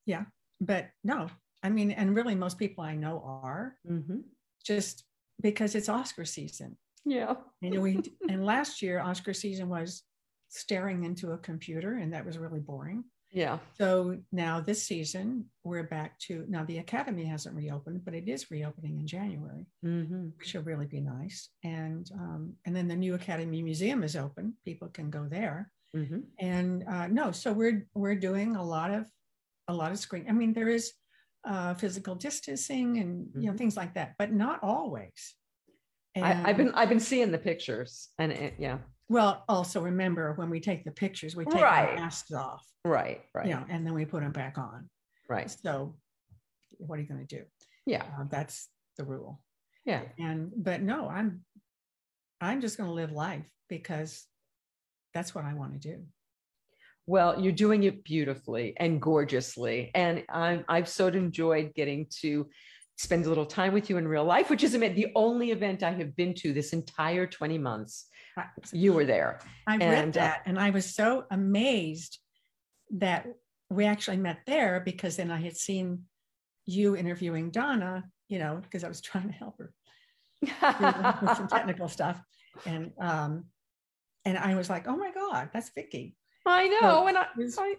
Speaker 2: yeah, but no, I mean, and really, most people I know are
Speaker 1: Mhm.
Speaker 2: just because it's Oscar season.
Speaker 1: Yeah.
Speaker 2: Know, we and last year Oscar season was staring into a computer, and that was really boring.
Speaker 1: Yeah.
Speaker 2: So now this season we're back to now the academy hasn't reopened, but it is reopening in January,
Speaker 1: Mhm.
Speaker 2: which will really be nice. And um, and then the new Academy Museum is open; people can go there.
Speaker 1: Mhm.
Speaker 2: And uh, no, so we're we're doing a lot of a lot of screen. I mean, there is uh, physical distancing and you know
Speaker 1: Mhm.
Speaker 2: things like that, but not always.
Speaker 1: I, I've been, I've been seeing the pictures, and it, yeah.
Speaker 2: well. Also, remember when we take the pictures, we take
Speaker 1: Right.
Speaker 2: our masks off,
Speaker 1: Right. Right.
Speaker 2: you know, and then we put them back on.
Speaker 1: Right.
Speaker 2: So, what are you going to do?
Speaker 1: Yeah.
Speaker 2: Uh, that's the rule.
Speaker 1: Yeah.
Speaker 2: And but no, I'm I'm just going to live life because that's what I want to do.
Speaker 1: Well, you're doing it beautifully and gorgeously. And I'm, I've so enjoyed getting to spend a little time with you in real life, which is the only event I have been to this entire 20 months. You were there.
Speaker 2: I read
Speaker 1: and, uh,
Speaker 2: that and I was so amazed that we actually met there because then I had seen you interviewing Donna, you know, because I was trying to help her with some technical stuff. And um, and I was like, oh my God, that's Vicky.
Speaker 1: I know. And I,
Speaker 2: It was
Speaker 1: I,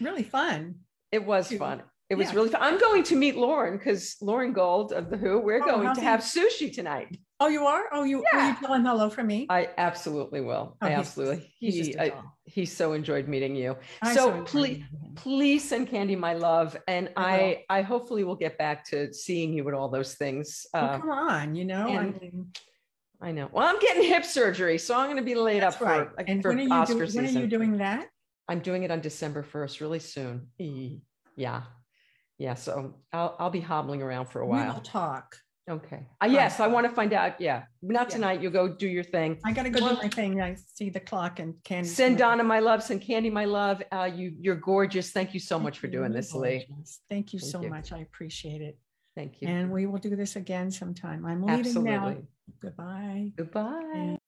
Speaker 2: really fun.
Speaker 1: it was
Speaker 2: to-
Speaker 1: fun. It was
Speaker 2: yeah.
Speaker 1: really fun. I'm going to meet Loren because Loren Gold of The Who, we're
Speaker 2: Oh,
Speaker 1: going to have sushi tonight.
Speaker 2: Oh, you are? Oh, you will
Speaker 1: Yeah.
Speaker 2: you tell him hello from me?
Speaker 1: I absolutely will.
Speaker 2: Oh,
Speaker 1: I absolutely.
Speaker 2: he's
Speaker 1: he, I- he so enjoyed meeting you.
Speaker 2: I
Speaker 1: so
Speaker 2: enjoyed
Speaker 1: please, please send Candy my love, and
Speaker 2: I
Speaker 1: I I hopefully will get back to seeing you at all those things.
Speaker 2: Oh,
Speaker 1: Uh,
Speaker 2: come on, you know. I mean,
Speaker 1: I know. Well, I'm getting hip surgery, so I'm going to be laid up
Speaker 2: right.
Speaker 1: for, like,
Speaker 2: And
Speaker 1: for
Speaker 2: when are you
Speaker 1: Oscar
Speaker 2: doing? When
Speaker 1: season.
Speaker 2: are you doing that?
Speaker 1: I'm doing it on December 1st, really soon. Yeah, yeah. So I'll I'll be hobbling around for a while
Speaker 2: We will talk.
Speaker 1: Okay. Uh, yes, I want to find out. Yeah, not
Speaker 2: Yeah.
Speaker 1: tonight. You go do your thing.
Speaker 2: I got to go
Speaker 1: Well-
Speaker 2: do my thing. I see the clock and candy
Speaker 1: Send Donna my love. Send Candy my love. Uh, you you're gorgeous. Thank you so much for doing this, Lee.
Speaker 2: Thank you
Speaker 1: Thank
Speaker 2: so
Speaker 1: you.
Speaker 2: much. I appreciate it.
Speaker 1: Thank you.
Speaker 2: And we will do this again sometime. I'm leaving now.
Speaker 1: Absolutely.
Speaker 2: Goodbye.
Speaker 1: Goodbye.